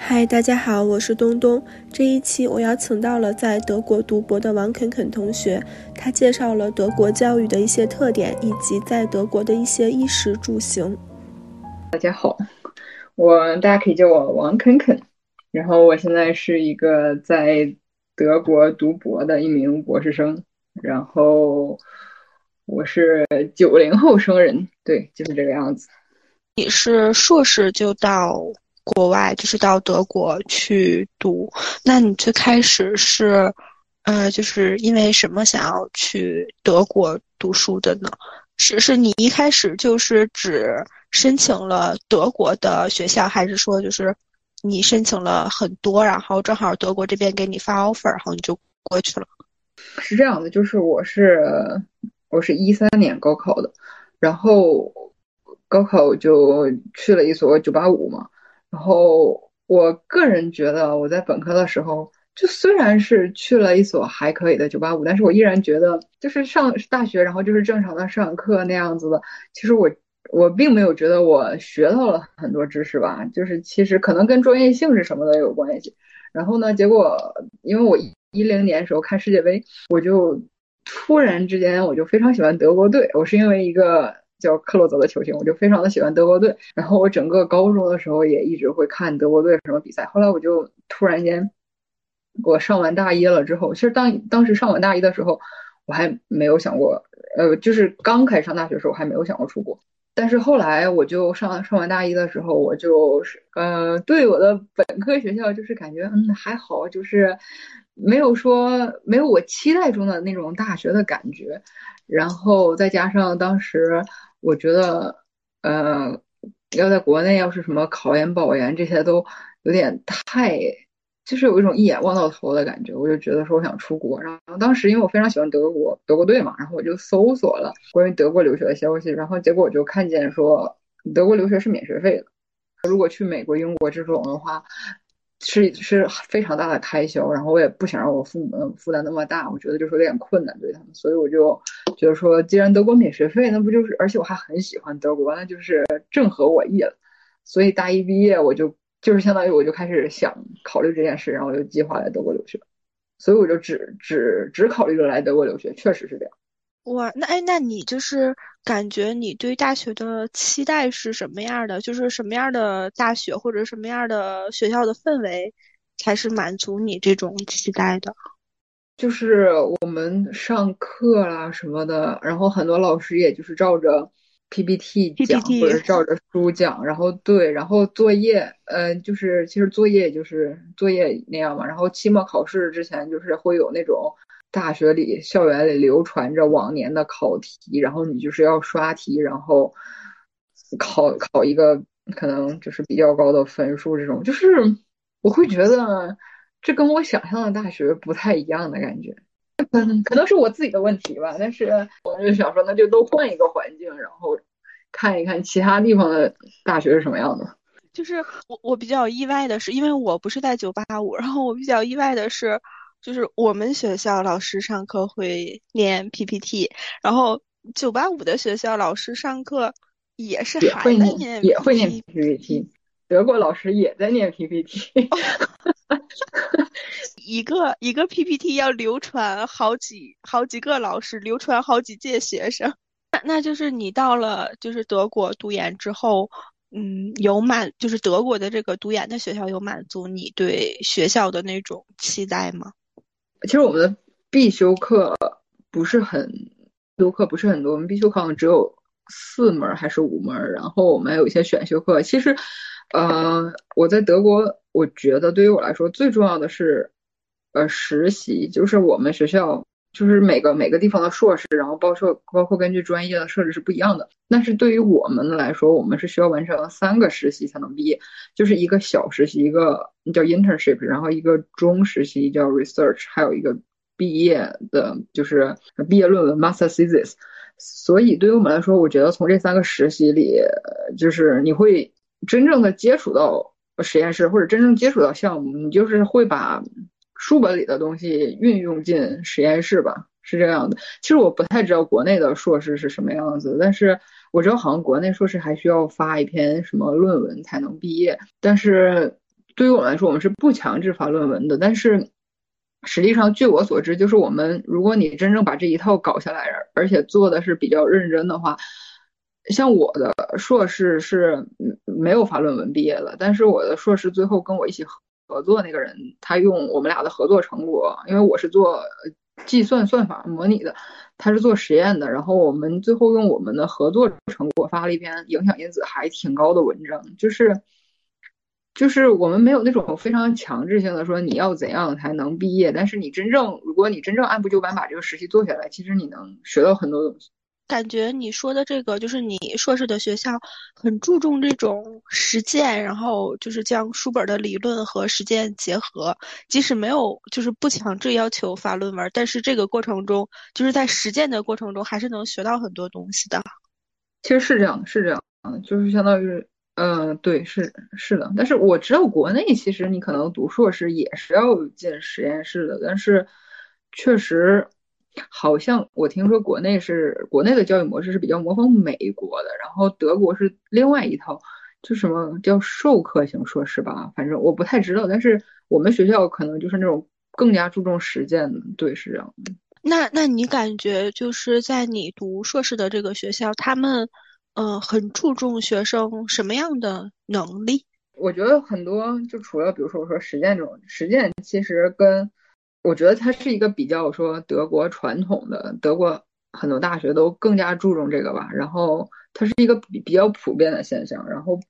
嗨，大家好，我是东东。这一期我邀请到了在德国读博的王肯肯同学，他介绍了德国教育的一些特点，以及在德国的一些衣食住行。大家好，我大家可以叫我王肯肯，然后我现在是一个在德国读博的一名博士生，然后我是九零后生人，对，就是这个样子。你是硕士就到？国外就是到德国去读，那你最开始是，呃，就是因为什么想要去德国读书的呢？是是你一开始就是只申请了德国的学校，还是说就是你申请了很多，然后正好德国这边给你发 offer，然后你就过去了？是这样的，就是我是我是一三年高考的，然后高考就去了一所九八五嘛。然后我个人觉得，我在本科的时候，就虽然是去了一所还可以的九八五，但是我依然觉得，就是上大学，然后就是正常的上课那样子的。其实我我并没有觉得我学到了很多知识吧，就是其实可能跟专业性质什么的有关系。然后呢，结果因为我一零年时候看世界杯，我就突然之间我就非常喜欢德国队，我是因为一个。叫克洛泽的球星，我就非常的喜欢德国队。然后我整个高中的时候也一直会看德国队什么比赛。后来我就突然间，我上完大一了之后，其实当当时上完大一的时候，我还没有想过，呃，就是刚开始上大学的时候我还没有想过出国。但是后来我就上上完大一的时候，我就是呃，对我的本科学校就是感觉嗯还好，就是没有说没有我期待中的那种大学的感觉。然后再加上当时。我觉得，呃，要在国内，要是什么考研、保研这些都有点太，就是有一种一眼望到头的感觉。我就觉得说我想出国。然后当时因为我非常喜欢德国德国队嘛，然后我就搜索了关于德国留学的消息，然后结果我就看见说德国留学是免学费的。如果去美国、英国这种的话。是是非常大的开销，然后我也不想让我父母负担那么大，我觉得就是有点困难对他们，所以我就觉得说，既然德国免学费，那不就是，而且我还很喜欢德国，那就是正合我意了。所以大一毕业，我就就是相当于我就开始想考虑这件事，然后我就计划来德国留学，所以我就只只只考虑了来德国留学，确实是这样。哇，那哎，那你就是感觉你对大学的期待是什么样的？就是什么样的大学或者什么样的学校的氛围，才是满足你这种期待的？就是我们上课啦什么的，然后很多老师也就是照着 PPT 讲或者照着书讲，然后对，然后作业，嗯，就是其实作业就是作业那样嘛，然后期末考试之前就是会有那种。大学里、校园里流传着往年的考题，然后你就是要刷题，然后考考一个可能就是比较高的分数。这种就是我会觉得这跟我想象的大学不太一样的感觉，嗯，可能是我自己的问题吧。但是我就想说，那就都换一个环境，然后看一看其他地方的大学是什么样的。就是我我比较意外的是，因为我不是在九八五，然后我比较意外的是。就是我们学校老师上课会念 PPT，然后九八五的学校老师上课也是还会念也会念 PPT，德国老师也在念 PPT，一个一个 PPT 要流传好几好几个老师，流传好几届学生。那那就是你到了就是德国读研之后，嗯，有满就是德国的这个读研的学校有满足你对学校的那种期待吗？其实我们的必修课不是很，必修课不是很多，我们必修课好像只有四门还是五门，然后我们有一些选修课。其实，呃，我在德国，我觉得对于我来说最重要的是，呃，实习，就是我们学校。就是每个每个地方的硕士，然后包括包括根据专业的设置是不一样的。但是对于我们来说，我们是需要完成三个实习才能毕业，就是一个小实习，一个叫 internship，然后一个中实习叫 research，还有一个毕业的，就是毕业论文 master thesis。所以对于我们来说，我觉得从这三个实习里，就是你会真正的接触到实验室，或者真正接触到项目，你就是会把。书本里的东西运用进实验室吧，是这样的。其实我不太知道国内的硕士是什么样子，但是我知道好像国内硕士还需要发一篇什么论文才能毕业。但是对于我们来说，我们是不强制发论文的。但是实际上，据我所知，就是我们如果你真正把这一套搞下来，而且做的是比较认真的话，像我的硕士是没有发论文毕业的，但是我的硕士最后跟我一起合作那个人，他用我们俩的合作成果，因为我是做计算算法模拟的，他是做实验的，然后我们最后用我们的合作成果发了一篇影响因子还挺高的文章，就是。就是我们没有那种非常强制性的说你要怎样才能毕业，但是你真正如果你真正按部就班把这个实习做下来，其实你能学到很多东西。感觉你说的这个就是你硕士的学校很注重这种实践，然后就是将书本的理论和实践结合，即使没有就是不强制要求发论文，但是这个过程中就是在实践的过程中还是能学到很多东西的。其实是这样，是这样，嗯，就是相当于。嗯，对，是是的，但是我知道国内其实你可能读硕士也是要进实验室的，但是确实好像我听说国内是国内的教育模式是比较模仿美国的，然后德国是另外一套，就什么叫授课型硕士吧，反正我不太知道，但是我们学校可能就是那种更加注重实践的，对，是这样的。那那你感觉就是在你读硕士的这个学校，他们？嗯，很注重学生什么样的能力？我觉得很多，就除了比如说我说实践这种实践，其实跟我觉得它是一个比较说德国传统的，德国很多大学都更加注重这个吧。然后它是一个比比较普遍的现象。然后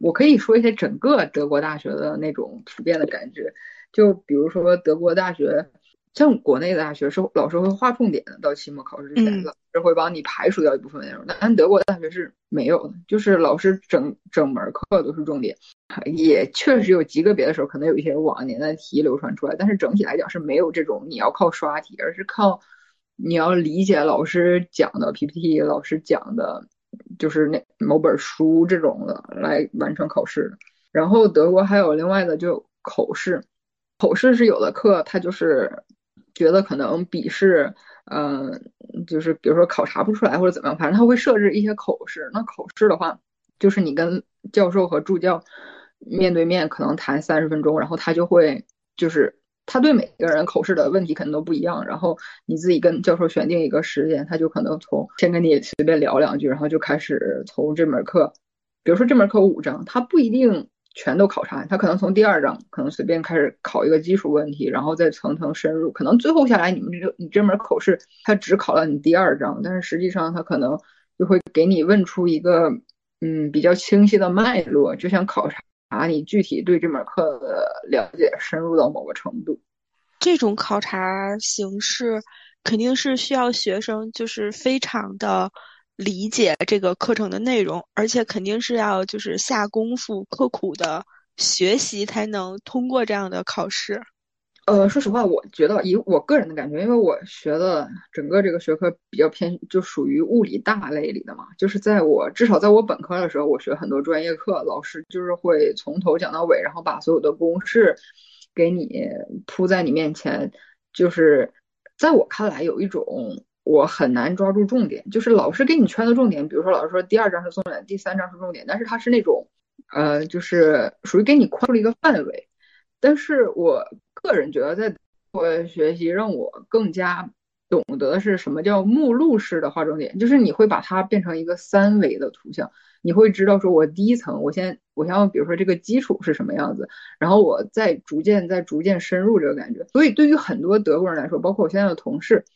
我可以说一些整个德国大学的那种普遍的感觉，就比如说德国大学。像国内的大学是老师会划重点的，到期末考试之前，老师会帮你排除掉一部分内容。但德国大学是没有的，就是老师整整门课都是重点，也确实有极个别的时候可能有一些往年的题流传出来，但是整体来讲是没有这种你要靠刷题，而是靠你要理解老师讲的 PPT，老师讲的就是那某本书这种的来完成考试。然后德国还有另外的就口试，口试是有的课它就是。觉得可能笔试，嗯，就是比如说考察不出来或者怎么样，反正他会设置一些口试。那口试的话，就是你跟教授和助教面对面可能谈三十分钟，然后他就会就是他对每个人口试的问题可能都不一样，然后你自己跟教授选定一个时间，他就可能从先跟你随便聊两句，然后就开始从这门课，比如说这门课五章，他不一定。全都考察，他可能从第二章可能随便开始考一个基础问题，然后再层层深入，可能最后下来你们这你这门口试他只考了你第二章，但是实际上他可能就会给你问出一个嗯比较清晰的脉络，就想考察你具体对这门课的了解深入到某个程度。这种考察形式肯定是需要学生就是非常的。理解这个课程的内容，而且肯定是要就是下功夫、刻苦的学习，才能通过这样的考试。呃，说实话，我觉得以我个人的感觉，因为我学的整个这个学科比较偏，就属于物理大类里的嘛。就是在我至少在我本科的时候，我学很多专业课，老师就是会从头讲到尾，然后把所有的公式给你铺在你面前。就是在我看来，有一种。我很难抓住重点，就是老师给你圈的重点，比如说老师说第二章是重点，第三章是重点，但是它是那种，呃，就是属于给你框了一个范围。但是我个人觉得，在我学习让我更加懂得是什么叫目录式的划重点，就是你会把它变成一个三维的图像，你会知道说我第一层，我先我先比如说这个基础是什么样子，然后我再逐渐再逐渐深入这个感觉。所以对于很多德国人来说，包括我现在的同事。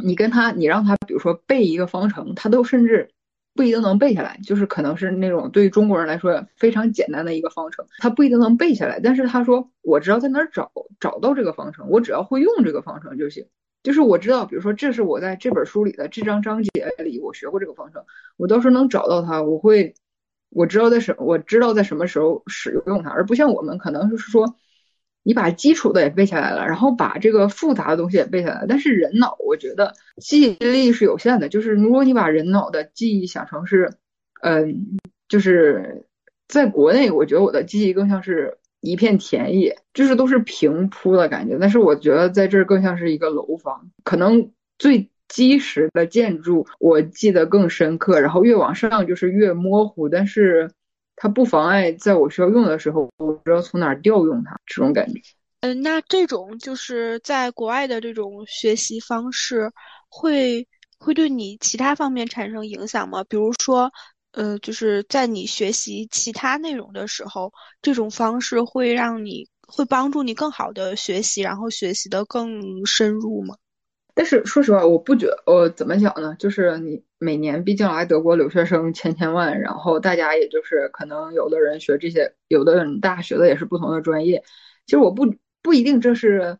你跟他，你让他，比如说背一个方程，他都甚至不一定能背下来。就是可能是那种对于中国人来说非常简单的一个方程，他不一定能背下来。但是他说，我知道在哪儿找，找到这个方程，我只要会用这个方程就行。就是我知道，比如说这是我在这本书里的这张章节里我学过这个方程，我到时候能找到它，我会，我知道在什，我知道在什么时候使用它，而不像我们可能就是说。你把基础的也背下来了，然后把这个复杂的东西也背下来。但是人脑，我觉得记忆力是有限的。就是如果你把人脑的记忆想成是，嗯，就是在国内，我觉得我的记忆更像是一片田野，就是都是平铺的感觉。但是我觉得在这儿更像是一个楼房，可能最基石的建筑我记得更深刻，然后越往上就是越模糊。但是它不妨碍在我需要用的时候，我不知道从哪儿调用它，这种感觉。嗯，那这种就是在国外的这种学习方式，会会对你其他方面产生影响吗？比如说，呃，就是在你学习其他内容的时候，这种方式会让你会帮助你更好的学习，然后学习的更深入吗？但是说实话，我不觉，呃，怎么讲呢？就是你每年毕竟来德国留学生千千万，然后大家也就是可能有的人学这些，有的人大学的也是不同的专业。其实我不。不一定这是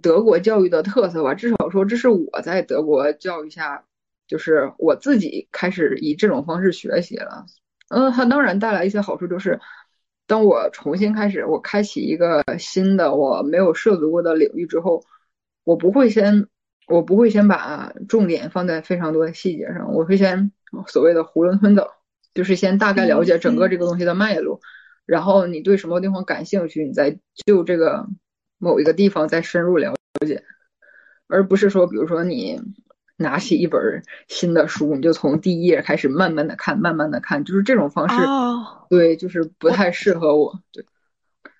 德国教育的特色吧，至少说这是我在德国教育下，就是我自己开始以这种方式学习了。嗯，它当然带来一些好处，就是当我重新开始，我开启一个新的我没有涉足过的领域之后，我不会先我不会先把重点放在非常多的细节上，我会先所谓的囫囵吞枣，就是先大概了解整个这个东西的脉络，然后你对什么地方感兴趣，你再就这个。某一个地方再深入了解，而不是说，比如说你拿起一本新的书，你就从第一页开始慢慢的看，慢慢的看，就是这种方式，对，就是不太适合我。对，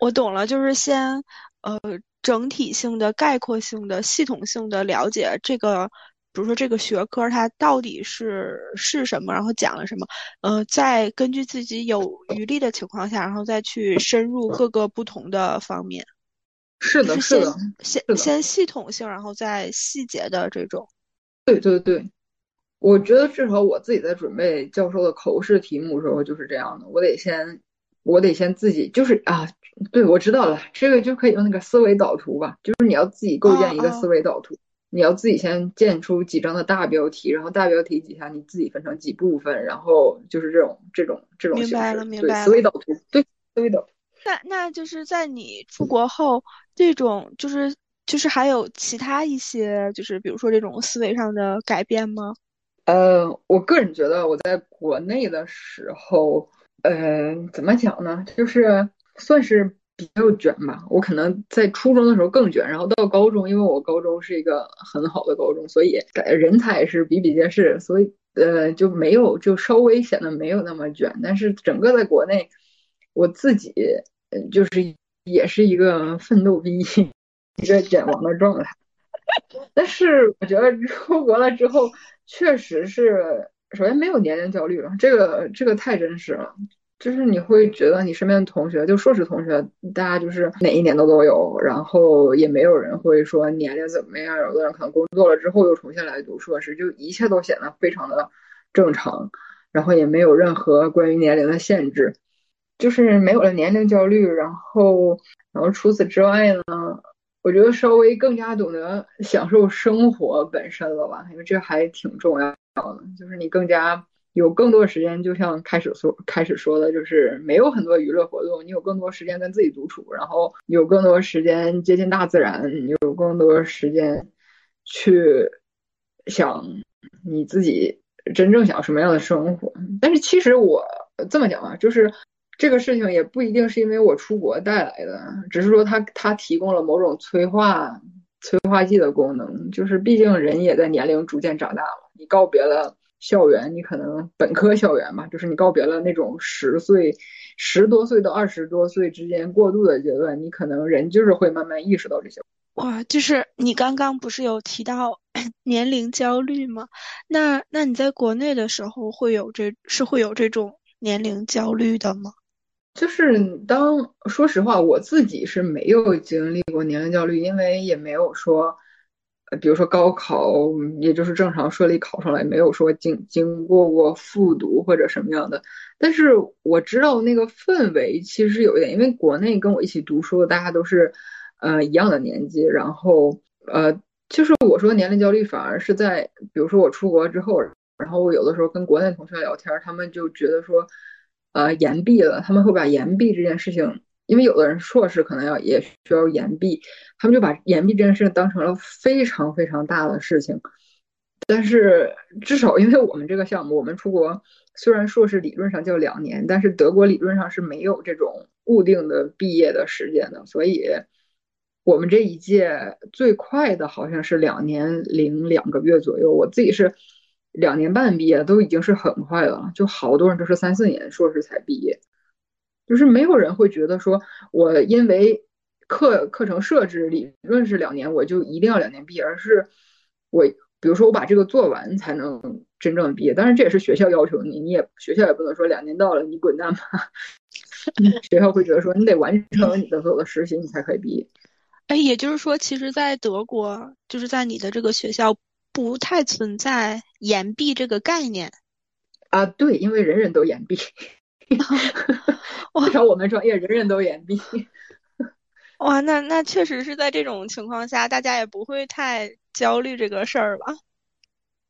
我懂了，就是先呃整体性的、概括性的、系统性的了解这个，比如说这个学科它到底是是什么，然后讲了什么，呃，再根据自己有余力的情况下，然后再去深入各个不同的方面。是的，是的，先先系统性，然后再细节的这种。对对对，我觉得至少我自己在准备教授的口试题目时候就是这样的，我得先，我得先自己就是啊，对，我知道了，这个就可以用那个思维导图吧，就是你要自己构建一个思维导图，你要自己先建出几张的大标题，然后大标题底下你自己分成几部分，然后就是这种这种这种形式。明白了，明白了。思维导图，对，思维导图。那那就是在你出国后，这种就是就是还有其他一些就是比如说这种思维上的改变吗？呃，我个人觉得我在国内的时候，呃，怎么讲呢？就是算是比较卷吧。我可能在初中的时候更卷，然后到高中，因为我高中是一个很好的高中，所以人才是比比皆是，所以呃就没有就稍微显得没有那么卷。但是整个在国内，我自己。就是也是一个奋斗逼，一个卷王的状态。但是我觉得出国了之后，确实是首先没有年龄焦虑了，这个这个太真实了。就是你会觉得你身边的同学，就硕士同学，大家就是哪一年都都有，然后也没有人会说年龄怎么样。有的人可能工作了之后又重新来读硕士，就一切都显得非常的正常，然后也没有任何关于年龄的限制。就是没有了年龄焦虑，然后，然后除此之外呢，我觉得稍微更加懂得享受生活本身了吧，因为这还挺重要的。就是你更加有更多时间，就像开始说开始说的，就是没有很多娱乐活动，你有更多时间跟自己独处，然后有更多时间接近大自然，你有更多时间去想你自己真正想要什么样的生活。但是其实我这么讲啊，就是。这个事情也不一定是因为我出国带来的，只是说它它提供了某种催化催化剂的功能。就是毕竟人也在年龄逐渐长大了，你告别了校园，你可能本科校园嘛，就是你告别了那种十岁十多岁到二十多岁之间过渡的阶段，你可能人就是会慢慢意识到这些。哇，就是你刚刚不是有提到 年龄焦虑吗？那那你在国内的时候会有这是会有这种年龄焦虑的吗？就是当说实话，我自己是没有经历过年龄焦虑，因为也没有说，呃，比如说高考，也就是正常顺利考上来，没有说经经过过复读或者什么样的。但是我知道那个氛围其实有一点，因为国内跟我一起读书的大家都是，呃，一样的年纪，然后呃，就是我说年龄焦虑，反而是在比如说我出国之后，然后我有的时候跟国内同学聊天，他们就觉得说。呃，延毕了，他们会把延毕这件事情，因为有的人硕士可能要也需要延毕，他们就把延毕这件事情当成了非常非常大的事情。但是至少因为我们这个项目，我们出国虽然硕士理论上叫两年，但是德国理论上是没有这种固定的毕业的时间的，所以我们这一届最快的好像是两年零两个月左右。我自己是。两年半毕业都已经是很快了，就好多人都是三四年硕士才毕业，就是没有人会觉得说我因为课课程设置理论是两年，我就一定要两年毕业，而是我比如说我把这个做完才能真正毕业。当然这也是学校要求你，你也学校也不能说两年到了你滚蛋吧。学校会觉得说你得完成你的所有的实习，你才可以毕业。哎，也就是说，其实，在德国，就是在你的这个学校，不太存在延毕这个概念。啊，对，因为人人都延毕，至少我们专业人人都延毕。哇，那那确实是在这种情况下，大家也不会太焦虑这个事儿吧？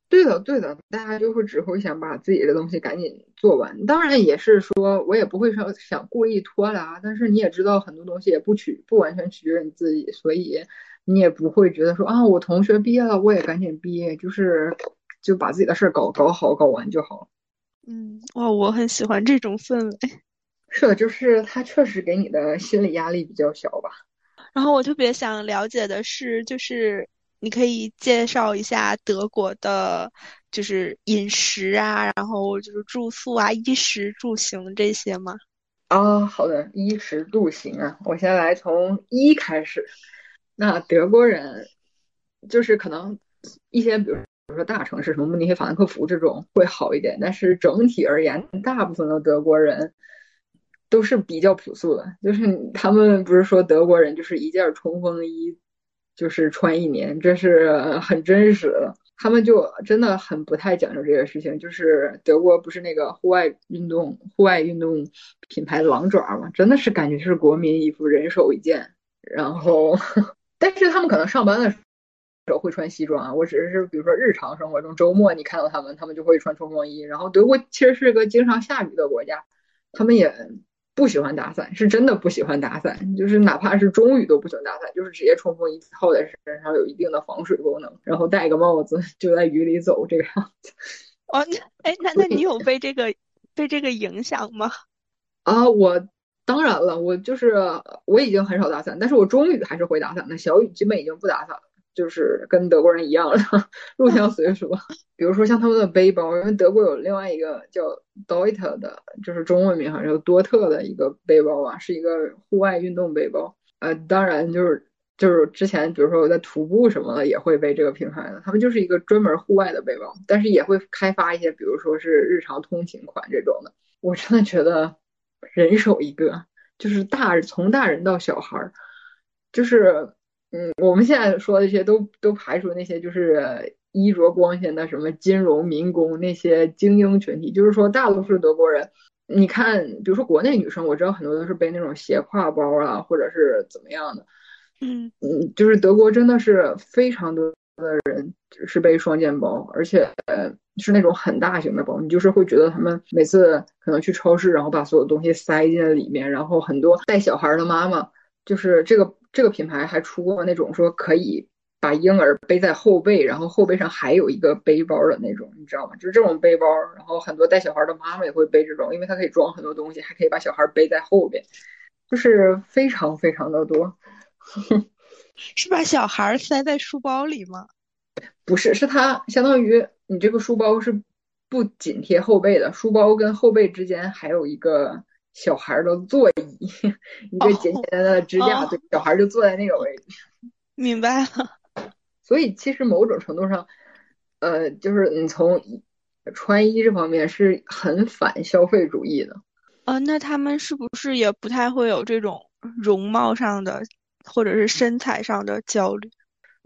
对的，对的，大家就会只会想把自己的东西赶紧做完。当然也是说，我也不会说想故意拖拉，但是你也知道，很多东西也不取不完全取决于你自己，所以你也不会觉得说啊，我同学毕业了，我也赶紧毕业，就是就把自己的事儿搞搞好搞完就好。嗯，哇，我很喜欢这种氛围。是的，就是他确实给你的心理压力比较小吧。然后我特别想了解的是，就是。你可以介绍一下德国的，就是饮食啊，然后就是住宿啊，衣食住行这些吗？啊，好的，衣食住行啊，我先来从衣开始。那德国人就是可能一些，比如比如说大城市，什么慕尼黑、法兰克福这种会好一点，但是整体而言，大部分的德国人都是比较朴素的，就是他们不是说德国人就是一件冲锋衣。就是穿一年，这是很真实的。他们就真的很不太讲究这个事情。就是德国不是那个户外运动、户外运动品牌狼爪嘛，真的是感觉是国民衣服，人手一件。然后，但是他们可能上班的时时候会穿西装啊。我只是比如说日常生活中，周末你看到他们，他们就会穿冲锋衣。然后德国其实是个经常下雨的国家，他们也。不喜欢打伞，是真的不喜欢打伞，就是哪怕是中雨都不喜欢打伞，就是直接冲锋衣套在身上，有一定的防水功能，然后戴个帽子就在雨里走这个样子。哦，那哎，那那你有被这个被这个影响吗？啊，我当然了，我就是我已经很少打伞，但是我中雨还是会打伞的，小雨基本已经不打伞了。就是跟德国人一样了，入乡随俗。比如说像他们的背包，因为德国有另外一个叫 Deuter 的，就是中文名好像叫多特的一个背包吧，是一个户外运动背包。呃，当然就是就是之前比如说我在徒步什么的也会背这个品牌的，他们就是一个专门户外的背包，但是也会开发一些，比如说是日常通勤款这种的。我真的觉得人手一个，就是大从大人到小孩儿，就是。嗯，我们现在说的这些都都排除那些就是衣着光鲜的什么金融民工那些精英群体，就是说大多数德国人，你看，比如说国内女生，我知道很多都是背那种斜挎包啊，或者是怎么样的。嗯嗯，就是德国真的是非常多的人是背双肩包，而且是那种很大型的包，你就是会觉得他们每次可能去超市，然后把所有东西塞进里面，然后很多带小孩的妈妈，就是这个。这个品牌还出过那种说可以把婴儿背在后背，然后后背上还有一个背包的那种，你知道吗？就是这种背包，然后很多带小孩的妈妈也会背这种，因为它可以装很多东西，还可以把小孩背在后边，就是非常非常的多。是把小孩塞在书包里吗？不是，是它相当于你这个书包是不紧贴后背的，书包跟后背之间还有一个。小孩的座椅，一个简简单单的支架，对，小孩就坐在那个位置。明白了。所以其实某种程度上，呃，就是你从穿衣这方面是很反消费主义的。呃，那他们是不是也不太会有这种容貌上的或者是身材上的焦虑？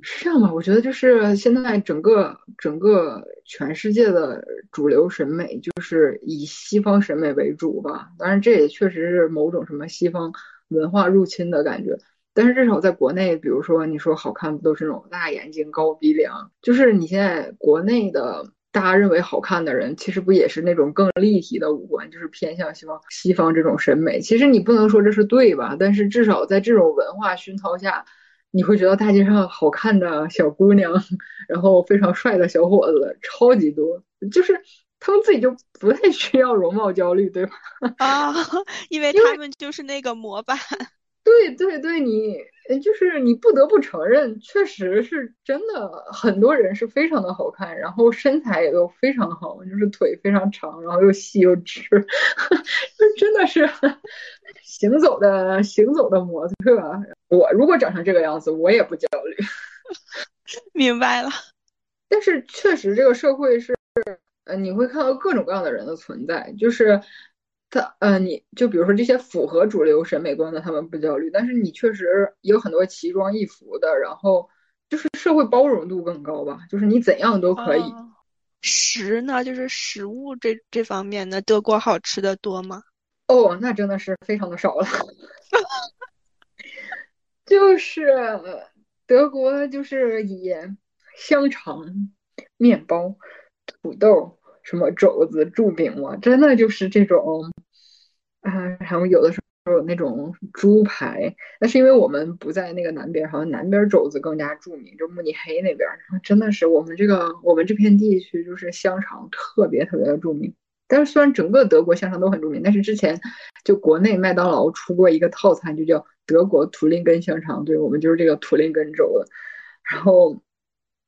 是这样吧？我觉得就是现在整个整个全世界的主流审美就是以西方审美为主吧。当然，这也确实是某种什么西方文化入侵的感觉。但是至少在国内，比如说你说好看，不都是那种大眼睛、高鼻梁？就是你现在国内的大家认为好看的人，其实不也是那种更立体的五官，就是偏向西方西方这种审美。其实你不能说这是对吧？但是至少在这种文化熏陶下。你会觉得大街上好看的小姑娘，然后非常帅的小伙子超级多，就是他们自己就不太需要容貌焦虑，对吧？啊，因为他们就是那个模板。对对对，你就是你不得不承认，确实是真的，很多人是非常的好看，然后身材也都非常好，就是腿非常长，然后又细又直，就真的是行走的行走的模特。我如果长成这个样子，我也不焦虑。明白了。但是确实，这个社会是，呃，你会看到各种各样的人的存在，就是。他呃，你就比如说这些符合主流审美观的，他们不焦虑。但是你确实有很多奇装异服的，然后就是社会包容度更高吧，就是你怎样都可以。食呢，就是食物这这方面的，德国好吃的多吗？哦，那真的是非常的少了。就是德国就是以香肠、面包、土豆。什么肘子、柱饼嘛，真的就是这种，啊，然后有的时候有那种猪排，那是因为我们不在那个南边，好像南边肘子更加著名，就慕尼黑那边，真的是我们这个我们这片地区就是香肠特别特别的著名。但是虽然整个德国香肠都很著名，但是之前就国内麦当劳出过一个套餐，就叫德国图林根香肠，对我们就是这个图林根州的，然后。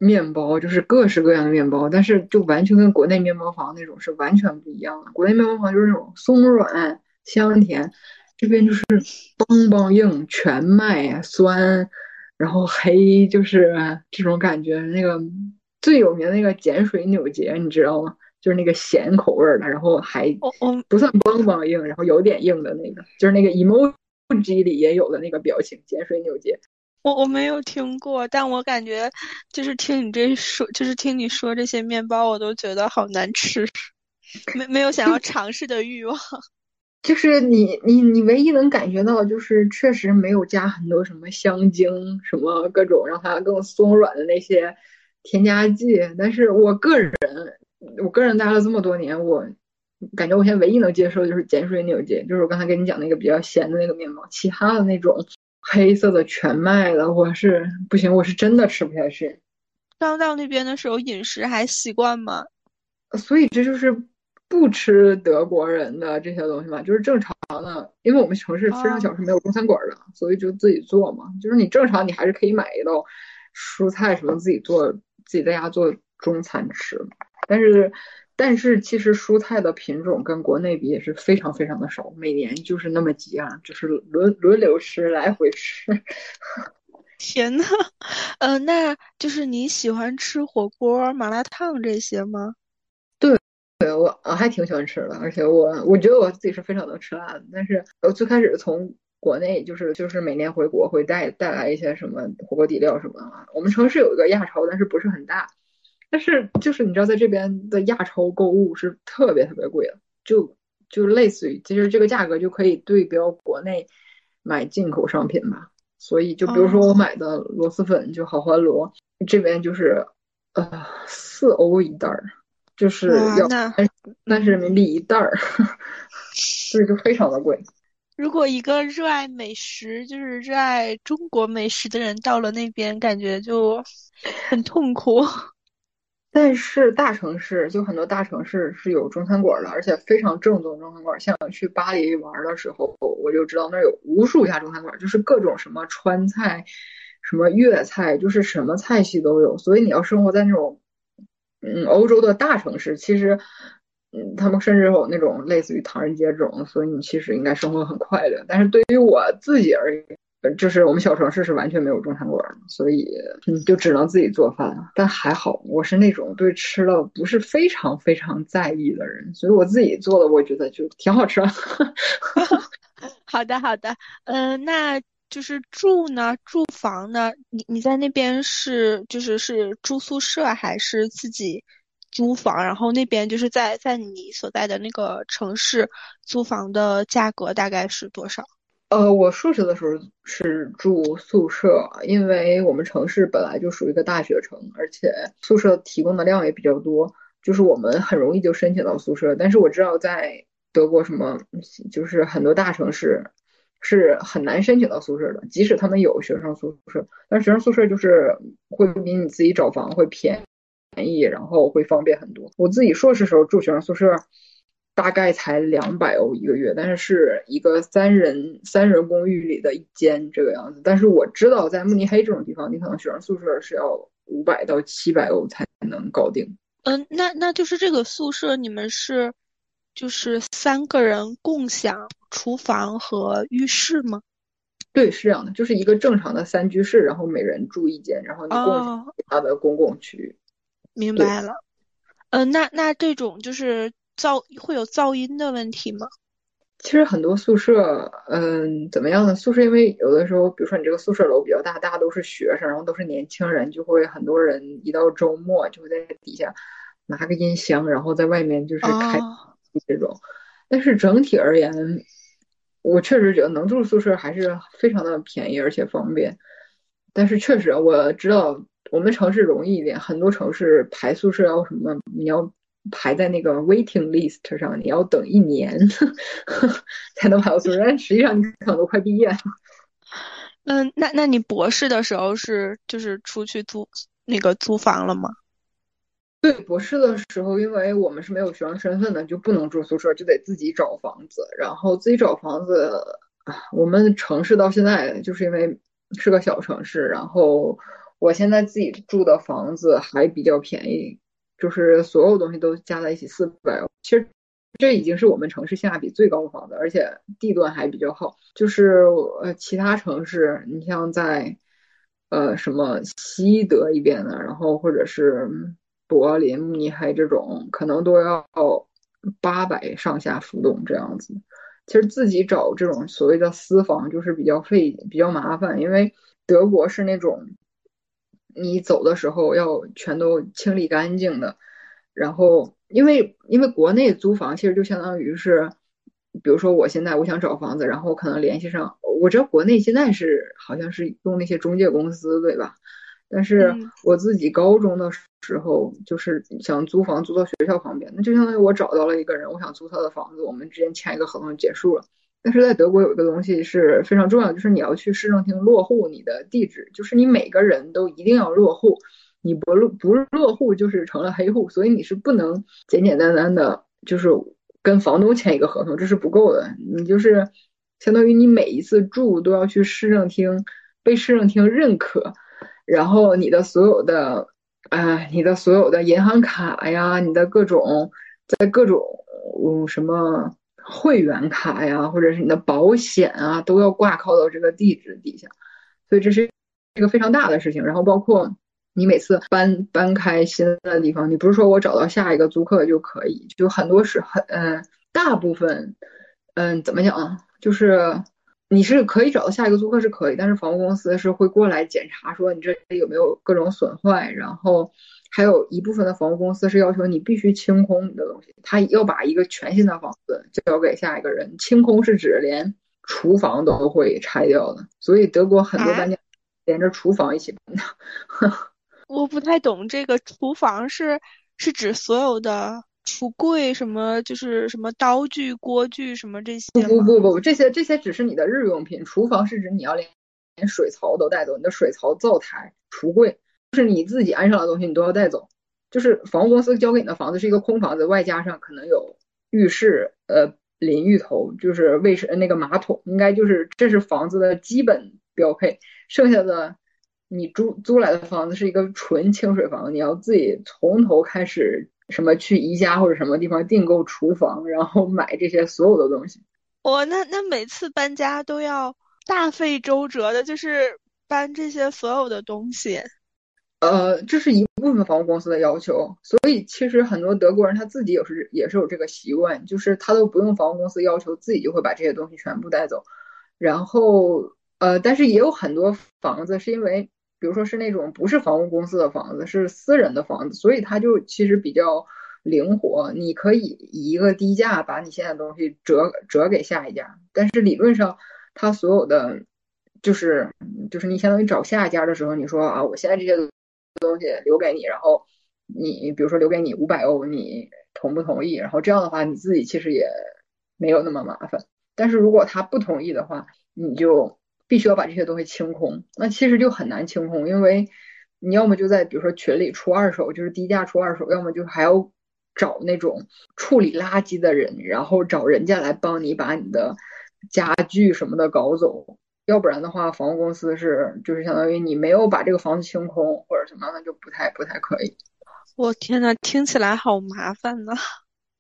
面包就是各式各样的面包，但是就完全跟国内面包房那种是完全不一样的。国内面包房就是那种松软香甜，这边就是梆梆硬，全麦酸，然后黑，就是这种感觉。那个最有名的那个碱水纽结，你知道吗？就是那个咸口味的，然后还不算梆梆硬，然后有点硬的那个，就是那个 emoji 里也有的那个表情，碱水扭结。我我没有听过，但我感觉就是听你这说，就是听你说这些面包，我都觉得好难吃，没没有想要 尝试的欲望。就是你你你唯一能感觉到，就是确实没有加很多什么香精，什么各种让它更松软的那些添加剂。但是我个人，我个人待了这么多年，我感觉我现在唯一能接受的就是碱水纽结，就是我刚才跟你讲那个比较咸的那个面包，其他的那种。黑色的全麦的，我是不行，我是真的吃不下去。刚到那边的时候，饮食还习惯吗？所以这就是不吃德国人的这些东西嘛，就是正常的，因为我们城市非常小，是没有中餐馆的，所以就自己做嘛。就是你正常，你还是可以买一道蔬菜什么自己做，自己在家做中餐吃，但是。但是其实蔬菜的品种跟国内比也是非常非常的少，每年就是那么几样，就是轮轮流吃，来回吃。天呐，呃，那就是你喜欢吃火锅、麻辣烫这些吗？对，对我我还挺喜欢吃的，而且我我觉得我自己是非常能吃辣的。但是我最开始从国内就是就是每年回国会带带来一些什么火锅底料什么的。我们城市有一个亚超，但是不是很大。但是就是你知道，在这边的亚超购物是特别特别贵的，就就类似于，其实这个价格就可以对标国内买进口商品吧。所以就比如说我买的螺蛳粉，就好欢螺，这边就是呃四欧一袋儿，就是要三十人民币一袋儿，所以就非常的贵。如果一个热爱美食，就是热爱中国美食的人到了那边，感觉就很痛苦。但是大城市就很多大城市是有中餐馆的，而且非常正宗中餐馆。像去巴黎玩的时候，我就知道那儿有无数家中餐馆，就是各种什么川菜、什么粤菜，就是什么菜系都有。所以你要生活在那种嗯欧洲的大城市，其实嗯他们甚至有那种类似于唐人街这种，所以你其实应该生活很快乐。但是对于我自己而言，就是我们小城市是完全没有中餐馆，所以嗯，就只能自己做饭。但还好，我是那种对吃的不是非常非常在意的人，所以我自己做的，我觉得就挺好吃。好的，好的，嗯，那就是住呢，住房呢，你你在那边是就是是住宿舍还是自己租房？然后那边就是在在你所在的那个城市租房的价格大概是多少？呃，我硕士的时候是住宿舍，因为我们城市本来就属于一个大学城，而且宿舍提供的量也比较多，就是我们很容易就申请到宿舍。但是我知道在德国什么，就是很多大城市是很难申请到宿舍的，即使他们有学生宿舍，但学生宿舍就是会比你自己找房会便宜，然后会方便很多。我自己硕士时候住学生宿舍。大概才两百欧一个月，但是是一个三人三人公寓里的一间这个样子。但是我知道在慕尼黑这种地方，你可能学生宿舍是要五百到七百欧才能搞定。嗯，那那就是这个宿舍你们是就是三个人共享厨房和浴室吗？对，是这样的，就是一个正常的三居室，然后每人住一间，然后你共享其他的公共区域。明白了。嗯，那那这种就是噪会有噪音的问题吗？其实很多宿舍，嗯，怎么样呢？宿舍因为有的时候，比如说你这个宿舍楼比较大，大家都是学生，然后都是年轻人，就会很多人一到周末就会在底下拿个音箱，然后在外面就是开这种。但是整体而言，我确实觉得能住宿舍还是非常的便宜而且方便。但是确实我知道我们城市容易一点，很多城市排宿舍要什么，你要。排在那个 waiting list 上，你要等一年 才能排到宿舍。但实际上你可能都快毕业了。嗯，那那你博士的时候是就是出去租那个租房了吗？对，博士的时候，因为我们是没有学生身份的，就不能住宿舍，就得自己找房子。然后自己找房子，我们城市到现在就是因为是个小城市，然后我现在自己住的房子还比较便宜。就是所有东西都加在一起四百，其实这已经是我们城市性价比最高的房子，而且地段还比较好。就是呃，其他城市，你像在呃什么西德一边的，然后或者是柏林、慕尼黑这种，可能都要八百上下浮动这样子。其实自己找这种所谓的私房就是比较费、比较麻烦，因为德国是那种。你走的时候要全都清理干净的，然后因为因为国内租房其实就相当于是，比如说我现在我想找房子，然后可能联系上，我知道国内现在是好像是用那些中介公司对吧？但是我自己高中的时候就是想租房租到学校旁边，那就相当于我找到了一个人，我想租他的房子，我们之间签一个合同就结束了。但是在德国有一个东西是非常重要，就是你要去市政厅落户你的地址，就是你每个人都一定要落户，你不落不落户就是成了黑户，所以你是不能简简单单的，就是跟房东签一个合同，这是不够的。你就是相当于你每一次住都要去市政厅被市政厅认可，然后你的所有的，啊，你的所有的银行卡呀，你的各种在各种嗯什么。会员卡呀，或者是你的保险啊，都要挂靠到这个地址底下，所以这是一个非常大的事情。然后包括你每次搬搬开新的地方，你不是说我找到下一个租客就可以，就很多时很嗯，大部分嗯怎么讲，就是你是可以找到下一个租客是可以，但是房屋公司是会过来检查说你这里有没有各种损坏，然后。还有一部分的房屋公司是要求你必须清空你的东西，他要把一个全新的房子交给下一个人。清空是指连厨房都会拆掉的，所以德国很多搬家连着厨房一起搬的。我不太懂这个厨房是是指所有的橱柜什么，就是什么刀具、锅具什么这些不不不不，这些这些只是你的日用品。厨房是指你要连连水槽都带走，你的水槽、灶台、橱柜。就是你自己安上的东西，你都要带走。就是房屋公司交给你的房子是一个空房子，外加上可能有浴室、呃淋浴头，就是卫生那个马桶，应该就是这是房子的基本标配。剩下的你租租来的房子是一个纯清水房，你要自己从头开始，什么去宜家或者什么地方订购厨房，然后买这些所有的东西。我那那每次搬家都要大费周折的，就是搬这些所有的东西。呃，这是一部分房屋公司的要求，所以其实很多德国人他自己也是也是有这个习惯，就是他都不用房屋公司要求，自己就会把这些东西全部带走。然后呃，但是也有很多房子是因为，比如说是那种不是房屋公司的房子，是私人的房子，所以他就其实比较灵活，你可以以一个低价把你现在的东西折折给下一家，但是理论上他所有的就是就是你相当于找下一家的时候，你说啊，我现在这些。东西留给你，然后你比如说留给你五百欧，你同不同意？然后这样的话，你自己其实也没有那么麻烦。但是如果他不同意的话，你就必须要把这些东西清空。那其实就很难清空，因为你要么就在比如说群里出二手，就是低价出二手，要么就还要找那种处理垃圾的人，然后找人家来帮你把你的家具什么的搞走。要不然的话，房屋公司是就是相当于你没有把这个房子清空或者什么，那就不太不太可以。我天呐，听起来好麻烦呐！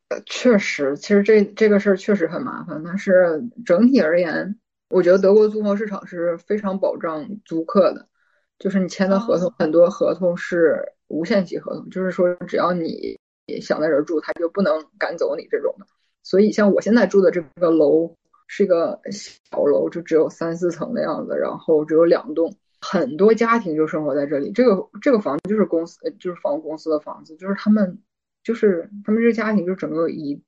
呃，确实，其实这这个事儿确实很麻烦。但是整体而言，我觉得德国租房市场是非常保障租客的，就是你签的合同，很多合同是无限期合同，就是说只要你想在这儿住，他就不能赶走你这种的。所以像我现在住的这个楼是一个小楼，就只有三四层的样子，然后只有两栋。很多家庭就生活在这里，这个这个房子就是公司，就是房屋公司的房子，就是他们，就是他们这个家庭就整个以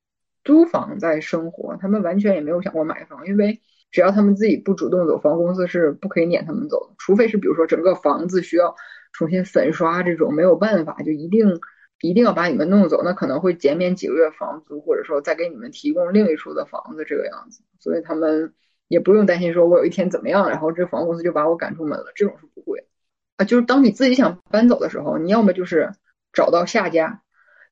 租房在生活，他们完全也没有想过买房，因为只要他们自己不主动走，房屋公司是不可以撵他们走的，除非是比如说整个房子需要重新粉刷这种，没有办法，就一定一定要把你们弄走，那可能会减免几个月房租，或者说再给你们提供另一处的房子这个样子，所以他们。也不用担心，说我有一天怎么样，然后这房屋公司就把我赶出门了，这种是不会啊。就是当你自己想搬走的时候，你要么就是找到下家，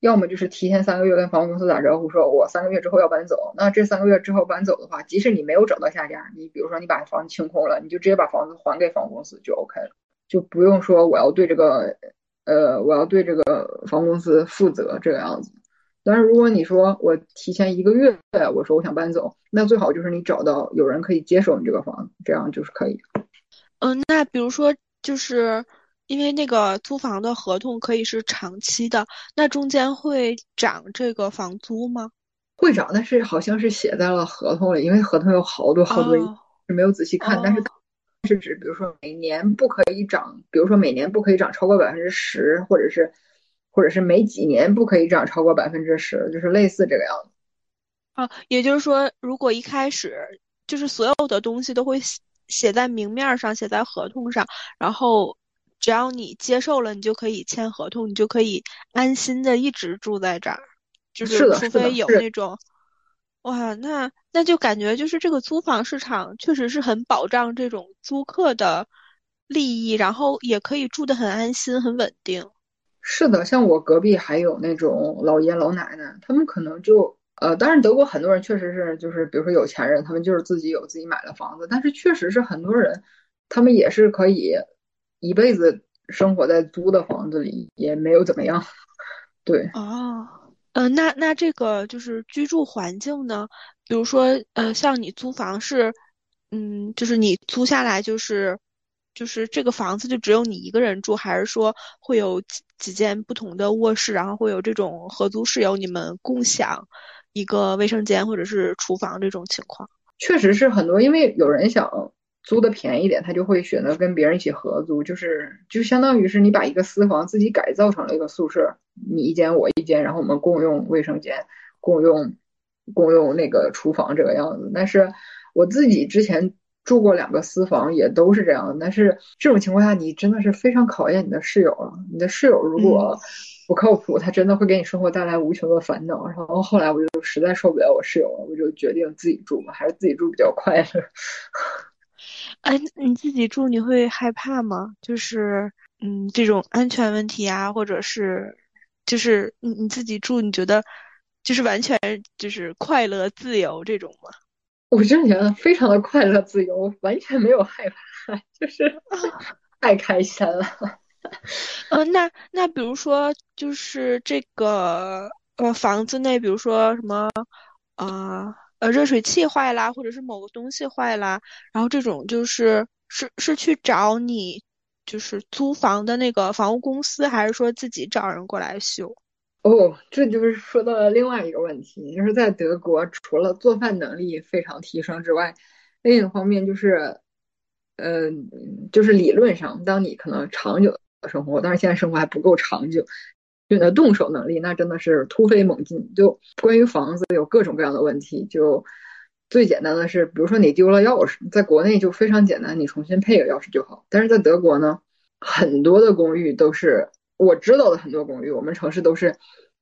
要么就是提前三个月跟房屋公司打招呼，说我三个月之后要搬走。那这三个月之后搬走的话，即使你没有找到下家，你比如说你把房子清空了，你就直接把房子还给房屋公司就 OK 了，就不用说我要对这个呃我要对这个房公司负责这个样子。但是如果你说我提前一个月，我说我想搬走，那最好就是你找到有人可以接手你这个房子，这样就是可以。嗯，那比如说，就是因为那个租房的合同可以是长期的，那中间会涨这个房租吗？会涨，但是好像是写在了合同里，因为合同有好多好多是没有仔细看，但是是指比如说每年不可以涨，比如说每年不可以涨超过百分之十，或者是。或者是每几年不可以涨超过百分之十，就是类似这个样子。啊，也就是说，如果一开始就是所有的东西都会写在明面上，写在合同上，然后只要你接受了，你就可以签合同，你就可以安心的一直住在这儿。就是除非有那种，哇，那那就感觉就是这个租房市场确实是很保障这种租客的利益，然后也可以住得很安心、很稳定。是的，像我隔壁还有那种老爷老奶奶，他们可能就呃，当然德国很多人确实是就是比如说有钱人，他们就是自己有自己买的房子，但是确实是很多人，他们也是可以一辈子生活在租的房子里，也没有怎么样。对。哦，呃，那那这个就是居住环境呢？比如说呃，像你租房是，嗯，就是你租下来就是。就是这个房子就只有你一个人住，还是说会有几几间不同的卧室，然后会有这种合租室友，你们共享一个卫生间或者是厨房这种情况？确实是很多，因为有人想租的便宜点，他就会选择跟别人一起合租，就是就相当于是你把一个私房自己改造成了一个宿舍，你一间我一间，然后我们共用卫生间，共用共用那个厨房这个样子。但是我自己之前。住过两个私房也都是这样，但是这种情况下你真的是非常考验你的室友了。你的室友如果不靠谱，他真的会给你生活带来无穷的烦恼。然后后来我就实在受不了我室友了，我就决定自己住吧，还是自己住比较快乐。哎，你自己住你会害怕吗？就是嗯，这种安全问题啊，或者是就是你你自己住，你觉得就是完全就是快乐自由这种吗？我真的觉得非常的快乐自由，完全没有害怕，就是 太开心了。呃，那那比如说，就是这个呃房子内，比如说什么啊呃热水器坏啦，或者是某个东西坏啦，然后这种就是是是去找你就是租房的那个房屋公司，还是说自己找人过来修？哦，这就是说到了另外一个问题，就是在德国，除了做饭能力非常提升之外，另一个方面就是，嗯，就是理论上，当你可能长久的生活，但是现在生活还不够长久，就你的动手能力那真的是突飞猛进。就关于房子有各种各样的问题，就最简单的是，比如说你丢了钥匙，在国内就非常简单，你重新配个钥匙就好。但是在德国呢，很多的公寓都是。我知道的很多公寓，我们城市都是，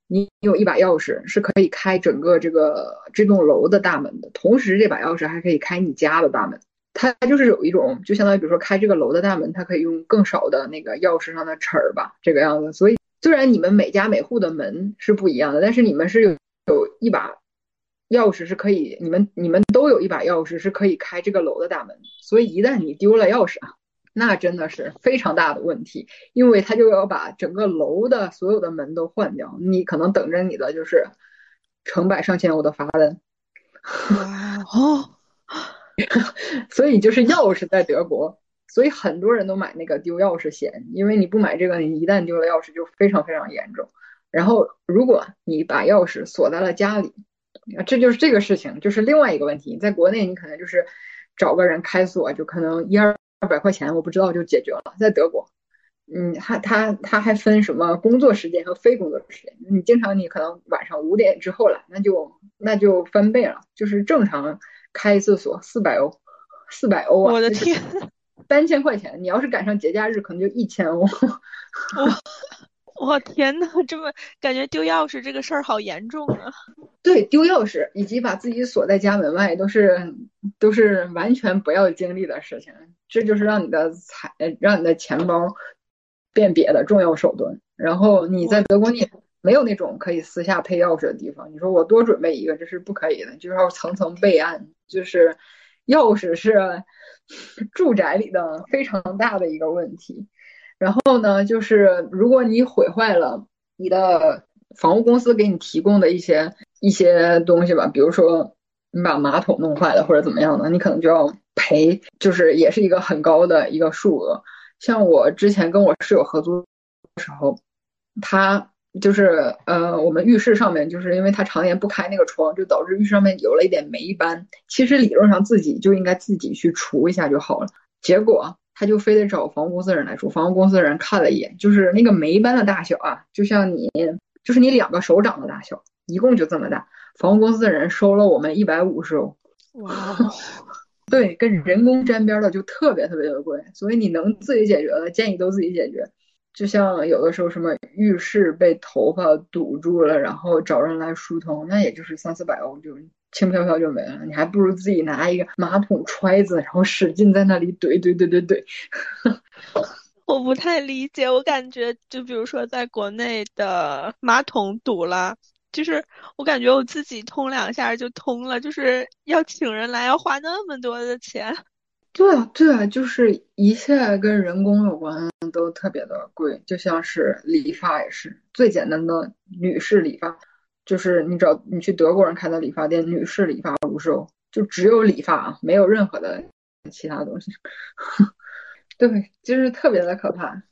你有一把钥匙是可以开整个这个这栋楼的大门的，同时这把钥匙还可以开你家的大门。它就是有一种，就相当于比如说开这个楼的大门，它可以用更少的那个钥匙上的齿儿吧，这个样子。所以虽然你们每家每户的门是不一样的，但是你们是有有一把钥匙是可以，你们你们都有一把钥匙是可以开这个楼的大门。所以一旦你丢了钥匙啊，那真的是非常大的问题，因为他就要把整个楼的所有的门都换掉，你可能等着你的就是成百上千欧的罚单。哇哦！所以就是钥匙在德国。所以很多人都买那个丢钥匙险，因为你不买这个，你一旦丢了钥匙就非常非常严重。然后如果你把钥匙锁在了家里，这就是这个事情，就是另外一个问题。在国内你可能就是找个人开锁，就可能一二二百块钱，我不知道就解决了。在德国，嗯，他他他还分什么工作时间和非工作时间，你经常你可能晚上五点之后来，那就那就翻倍了，就是正常开一次锁四百欧，四百欧啊！我的天。三千块钱，你要是赶上节假日，可能就一千欧。我天呐，这么感觉丢钥匙这个事儿好严重啊！对，丢钥匙以及把自己锁在家门外，都是都是完全不要经历的事情。这就是让你的财，让你的钱包变瘪的重要手段。然后你在德国，你没有那种可以私下配钥匙的地方。你说我多准备一个，这是不可以的，就是要层层备案。就是钥匙是。住宅里的非常大的一个问题，然后呢，就是如果你毁坏了你的房屋公司给你提供的一些一些东西吧，比如说你把马桶弄坏了或者怎么样的，你可能就要赔，就是也是一个很高的一个数额。像我之前跟我室友合租的时候，他。就是呃，我们浴室上面就是因为他常年不开那个窗，就导致浴室上面有了一点霉斑。其实理论上自己就应该自己去除一下就好了，结果他就非得找房屋公司的人来住。房屋公司的人看了一眼，就是那个霉斑的大小啊，就像你就是你两个手掌的大小，一共就这么大。房屋公司的人收了我们一百五十欧。哇，对，跟人工沾边的就特别特别的贵，所以你能自己解决的，建议都自己解决。就像有的时候什么浴室被头发堵住了，然后找人来疏通，那也就是三四百欧就轻飘飘就没了。你还不如自己拿一个马桶揣子，然后使劲在那里怼怼怼怼怼。我不太理解，我感觉就比如说在国内的马桶堵了，就是我感觉我自己通两下就通了，就是要请人来要花那么多的钱。对啊，对啊，就是一切跟人工有关都特别的贵，就像是理发也是最简单的女士理发，就是你找你去德国人开的理发店，女士理发五十欧，就只有理发啊，没有任何的其他东西。对，就是特别的可怕。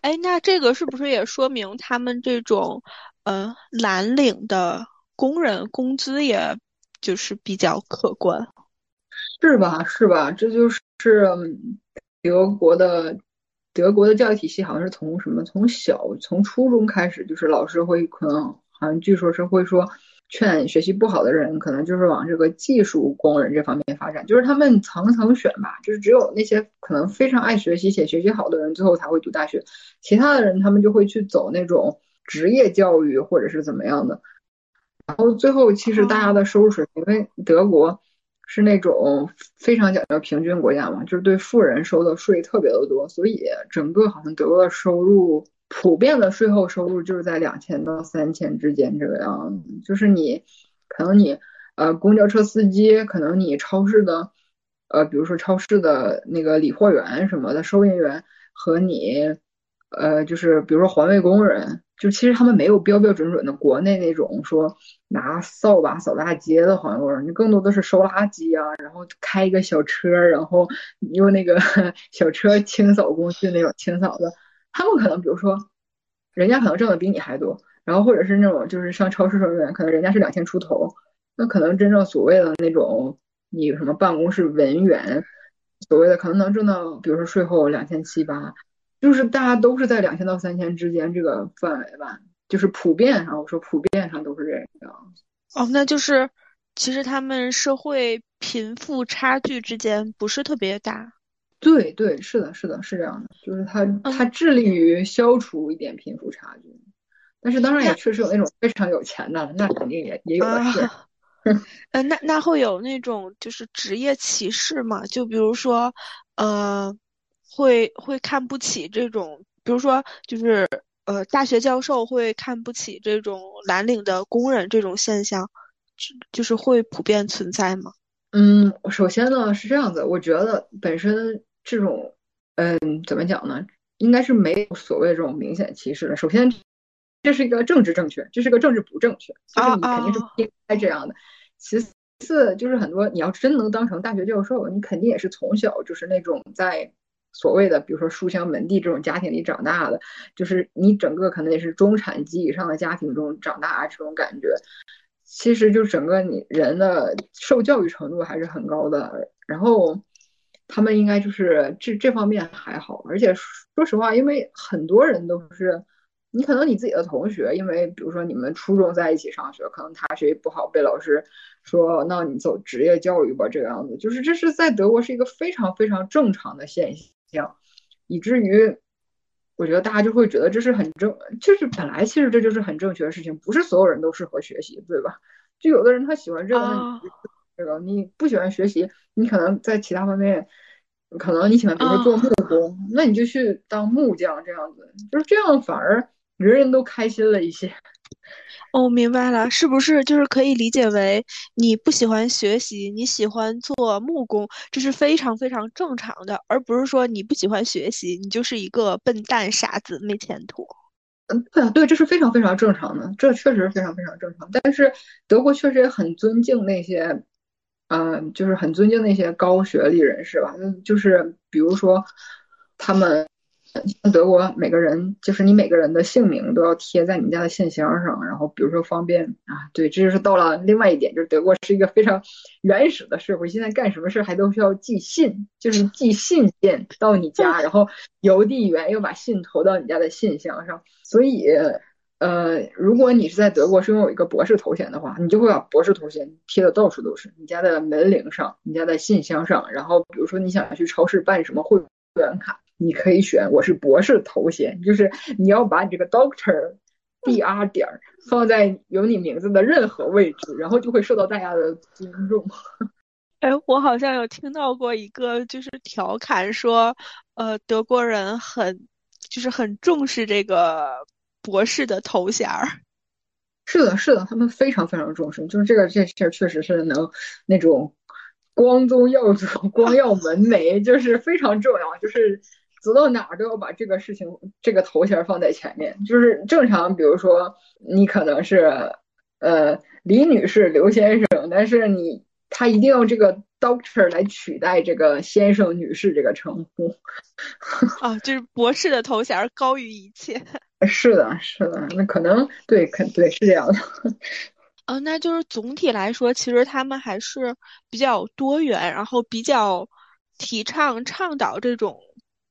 哎，那这个是不是也说明他们这种呃蓝领的工人工资也就是比较可观？是吧？是吧？这就是德国的德国的教育体系，好像是从什么从小从初中开始，就是老师会可能好像据说是会说劝学习不好的人，可能就是往这个技术工人这方面发展，就是他们层层选吧，就是只有那些可能非常爱学习且学习好的人，最后才会读大学，其他的人他们就会去走那种职业教育或者是怎么样的，然后最后其实大家的收入水平，因为德国。是那种非常讲究平均国家嘛，就是对富人收的税特别的多，所以整个好像德国的收入普遍的税后收入就是在两千到三千之间这个样子。就是你可能你呃公交车司机，可能你超市的呃比如说超市的那个理货员什么的收银员和你呃就是比如说环卫工人。就其实他们没有标标准准的国内那种说拿扫把扫大街的环卫工人你更多的是收垃圾啊，然后开一个小车，然后用那个 小车清扫工具那种清扫的。他们可能比如说，人家可能挣的比你还多，然后或者是那种就是上超市收银员，可能人家是两千出头，那可能真正所谓的那种你什么办公室文员，所谓的可能能挣到，比如说税后两千七八。就是大家都是在两千到三千之间这个范围吧，就是普遍上，我说普遍上都是这样。哦，那就是其实他们社会贫富差距之间不是特别大。对对，是的，是的，是这样的，就是他他致力于消除一点贫富差距，但是当然也确实有那种非常有钱的，那肯定也也有的是。嗯，那那会有那种就是职业歧视嘛？就比如说，呃。会会看不起这种，比如说就是呃大学教授会看不起这种蓝领的工人这种现象，就是会普遍存在吗？嗯，首先呢是这样子，我觉得本身这种，嗯，怎么讲呢？应该是没有所谓这种明显歧视的。首先，这是一个政治正确，这是个政治不正确，就是你肯定是不应该这样的。其次，就是很多你要真能当成大学教授，你肯定也是从小就是那种在所谓的比如说书香门第这种家庭里长大的，就是你整个可能也是中产及以上的家庭中长大这种感觉。其实就整个你人的受教育程度还是很高的，然后他们应该就是这这方面还好，而且说实话，因为很多人都是你可能你自己的同学，因为比如说你们初中在一起上学，可能他学习不好，被老师说那你走职业教育吧，这个样子，就是这是在德国是一个非常非常正常的现象，以至于。我觉得大家就会觉得这是很正，就是本来其实这就是很正确的事情，不是所有人都适合学习，对吧？就有的人他喜欢这个，这个你不喜欢学习，你可能在其他方面，可能你喜欢比如说做木工，那你就去当木匠这样子，就是这样反而人人都开心了一些。哦，明白了，是不是就是可以理解为你不喜欢学习，你喜欢做木工，这是非常非常正常的，而不是说你不喜欢学习，你就是一个笨蛋傻子没前途。嗯，对啊，对，这是非常非常正常的，这确实非常非常正常。但是德国确实也很尊敬那些，嗯，就是很尊敬那些高学历人士吧，就是比如说他们。像德国，每个人就是你每个人的姓名都要贴在你家的信箱上，然后比如说方便啊，对，这就是到了另外一点，就是德国是一个非常原始的社会，现在干什么事还都需要寄信，就是寄信件到你家，然后邮递员又把信投到你家的信箱上。所以，呃，如果你是在德国是拥有一个博士头衔的话，你就会把博士头衔贴的到处都是，你家的门铃上，你家的信箱上，然后比如说你想去超市办什么会员卡。你可以选我是博士头衔，就是你要把你这个 Doctor D R 点放在有你名字的任何位置，然后就会受到大家的尊重。哎，我好像有听到过一个就是调侃说，呃，德国人很就是很重视这个博士的头衔儿。是的，是的，他们非常非常重视，就是这个这事儿确实是能那种光宗耀祖、光耀门楣，就是非常重要，就是。走到哪儿都要把这个事情、这个头衔放在前面，就是正常。比如说，你可能是呃李女士、刘先生，但是你他一定要这个 doctor 来取代这个先生、女士这个称呼。啊，就是博士的头衔高于一切。是的，是的，那可能对，肯对是这样的。呃，那就是总体来说，其实他们还是比较多元，然后比较提倡、倡导这种。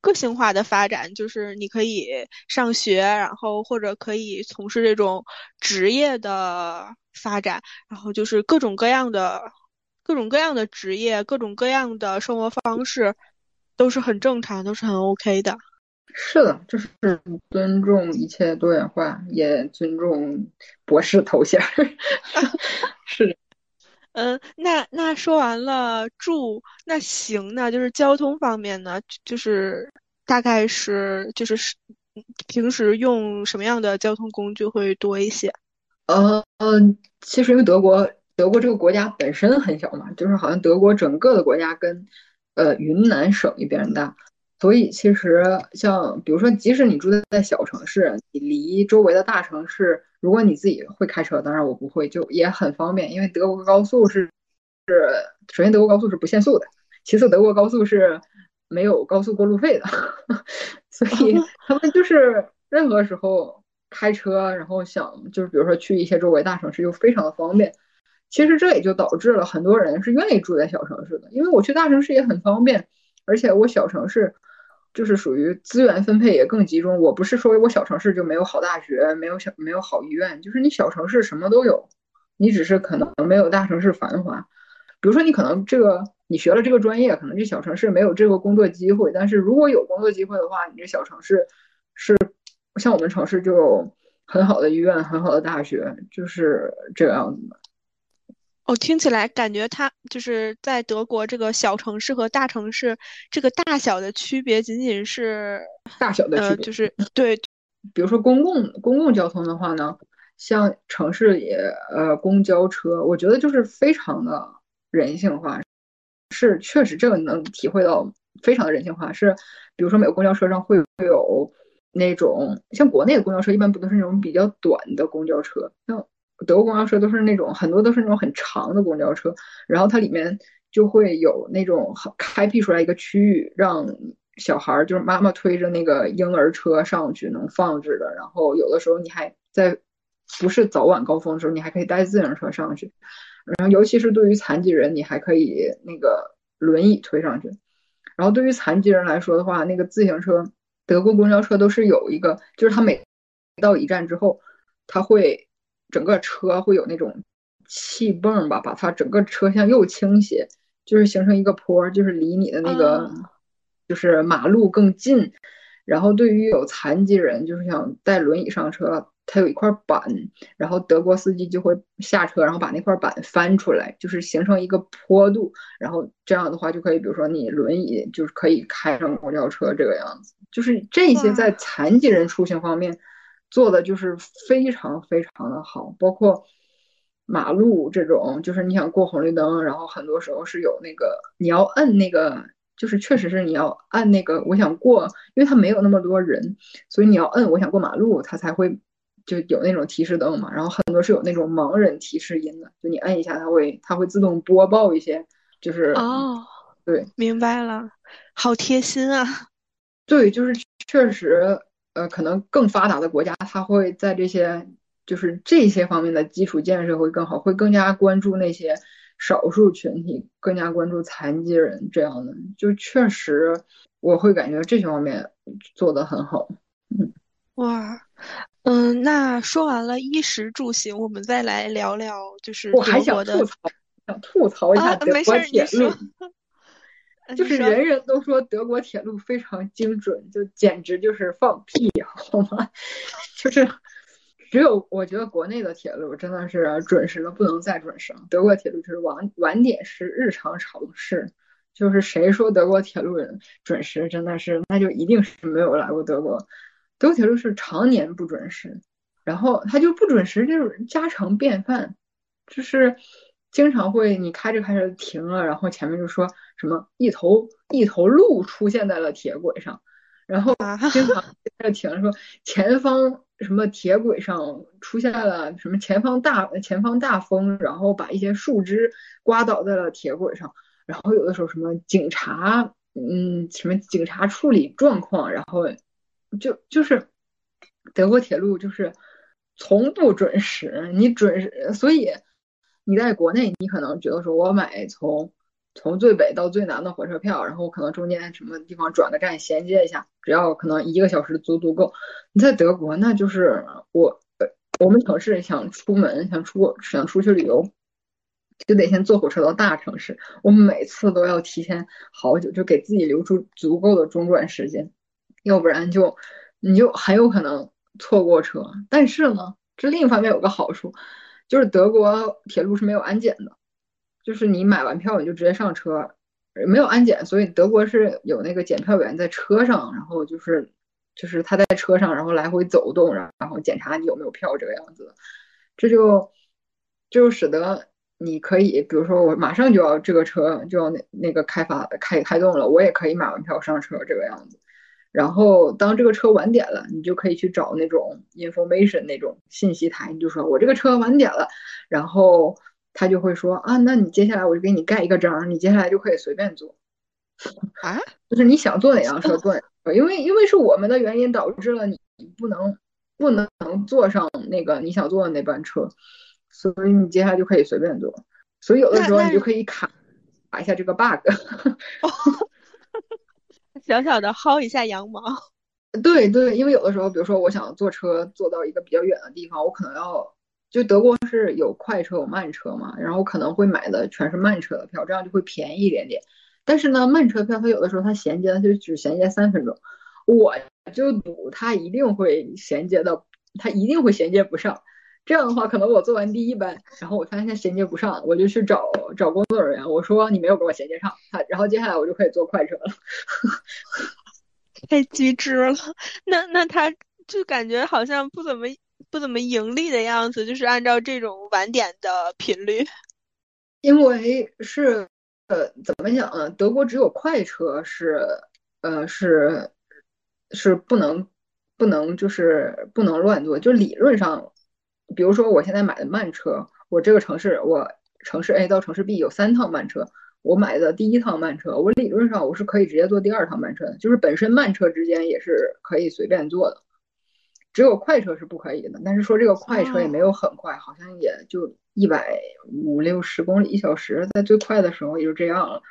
个性化的发展就是你可以上学，然后或者可以从事这种职业的发展，然后就是各种各样的各种各样的职业，各种各样的生活方式都是很正常，都是很 OK 的。是的，就是尊重一切多元化，也尊重博士头衔。是的。嗯，那那说完了住，那行呢？就是交通方面呢，就是大概是就是是平时用什么样的交通工具会多一些？呃嗯，其实因为德国德国这个国家本身很小嘛，就是好像德国整个的国家跟呃云南省一边大，所以其实像比如说，即使你住在小城市，你离周围的大城市。如果你自己会开车，当然我不会，就也很方便，因为德国高速是是，首先德国高速是不限速的，其次德国高速是没有高速过路费的，所以他们就是任何时候开车，然后想就是比如说去一些周围大城市，又非常的方便。其实这也就导致了很多人是愿意住在小城市的，因为我去大城市也很方便，而且我小城市。就是属于资源分配也更集中。我不是说我小城市就没有好大学，没有小没有好医院，就是你小城市什么都有，你只是可能没有大城市繁华。比如说你可能这个你学了这个专业，可能这小城市没有这个工作机会，但是如果有工作机会的话，你这小城市是像我们城市就有很好的医院、很好的大学，就是这个样子的。哦，听起来感觉它就是在德国这个小城市和大城市这个大小的区别，仅仅是大小的区别，就是对比如说公共公共交通的话呢，像城市里呃公交车，我觉得就是非常的人性化，是确实这个能体会到非常的人性化。是比如说每个公交车上会会有那种像国内的公交车，一般不都是那种比较短的公交车，像德国公交车都是那种很多都是那种很长的公交车，然后它里面就会有那种开辟出来一个区域让。小孩儿就是妈妈推着那个婴儿车上去能放置的，然后有的时候你还在不是早晚高峰的时候，你还可以带自行车上去，然后尤其是对于残疾人，你还可以那个轮椅推上去。然后对于残疾人来说的话，那个自行车，德国公交车都是有一个，就是它每到一站之后，它会整个车会有那种气泵吧，把它整个车厢又倾斜，就是形成一个坡，就是离你的那个。就是马路更近，然后对于有残疾人，就是想带轮椅上车，它有一块板，然后德国司机就会下车，然后把那块板翻出来，就是形成一个坡度，然后这样的话就可以，比如说你轮椅就是可以开上公交车这个样子，就是这些在残疾人出行方面做的就是非常非常的好，包括马路这种，就是你想过红绿灯，然后很多时候是有那个你要摁那个。就是确实是你要按那个我想过，因为它没有那么多人，所以你要摁我想过马路，它才会就有那种提示灯嘛。然后很多是有那种盲人提示音的，就你摁一下，它会它会自动播报一些，就是哦，对，明白了，好贴心啊。对，就是确实，呃，可能更发达的国家，它会在这些就是这些方面的基础建设会更好，会更加关注那些。少数群体更加关注残疾人这样的，就确实我会感觉这些方面做的很好。嗯，哇，嗯，那说完了衣食住行，我们再来聊聊就是我还想吐槽，想吐槽一下德国铁路，就是人人都说德国铁路非常精准，就简直就是放屁 好吗？就是。只有我觉得国内的铁路真的是准时的不能再准时了，德国铁路就是晚晚点是日常常事，就是谁说德国铁路准时，真的是那就一定是没有来过德国。德国铁路是常年不准时，然后它就不准时就是家常便饭，就是经常会你开着开着停了，然后前面就说什么一头一头鹿出现在了铁轨上，然后经常在停说前方。什么铁轨上出现了什么前方大前方大风，然后把一些树枝刮倒在了铁轨上，然后有的时候什么警察，嗯，什么警察处理状况，然后就就是德国铁路就是从不准时，你准时，所以你在国内你可能觉得说我买从。从最北到最南的火车票，然后可能中间什么地方转个站衔接一下，只要可能一个小时足足够。你在德国，那就是我我们城市想出门想出想出去旅游，就得先坐火车到大城市。我每次都要提前好久，就给自己留出足够的中转时间，要不然就你就很有可能错过车。但是呢，这另一方面有个好处，就是德国铁路是没有安检的。就是你买完票你就直接上车，没有安检，所以德国是有那个检票员在车上，然后就是就是他在车上，然后来回走动，然然后检查你有没有票这个样子，这就就使得你可以，比如说我马上就要这个车就要那那个开发开开动了，我也可以买完票上车这个样子，然后当这个车晚点了，你就可以去找那种 information 那种信息台，你就说我这个车晚点了，然后。他就会说啊，那你接下来我就给你盖一个章，你接下来就可以随便坐啊，就是你想坐哪辆车坐，因为因为是我们的原因导致了你不能不能坐上那个你想坐的那班车，所以你接下来就可以随便坐，所以有的时候你就可以卡卡一下这个 bug，小小的薅一下羊毛。对对，因为有的时候，比如说我想坐车坐到一个比较远的地方，我可能要。就德国是有快车有慢车嘛，然后可能会买的全是慢车的票，这样就会便宜一点点。但是呢，慢车票它有的时候它衔接它就只衔接三分钟，我就赌它一定会衔接到，它一定会衔接不上。这样的话，可能我做完第一班，然后我发现它衔接不上，我就去找找工作人员，我说你没有给我衔接上，他然后接下来我就可以坐快车了。太机智了，那那他。就感觉好像不怎么不怎么盈利的样子，就是按照这种晚点的频率。因为是呃，怎么讲呢？德国只有快车是呃是是不能不能就是不能乱坐，就理论上，比如说我现在买的慢车，我这个城市我城市 A 到城市 B 有三趟慢车。我买的第一趟慢车，我理论上我是可以直接坐第二趟慢车的，就是本身慢车之间也是可以随便坐的，只有快车是不可以的。但是说这个快车也没有很快，好像也就一百五六十公里一小时，在最快的时候也就这样了。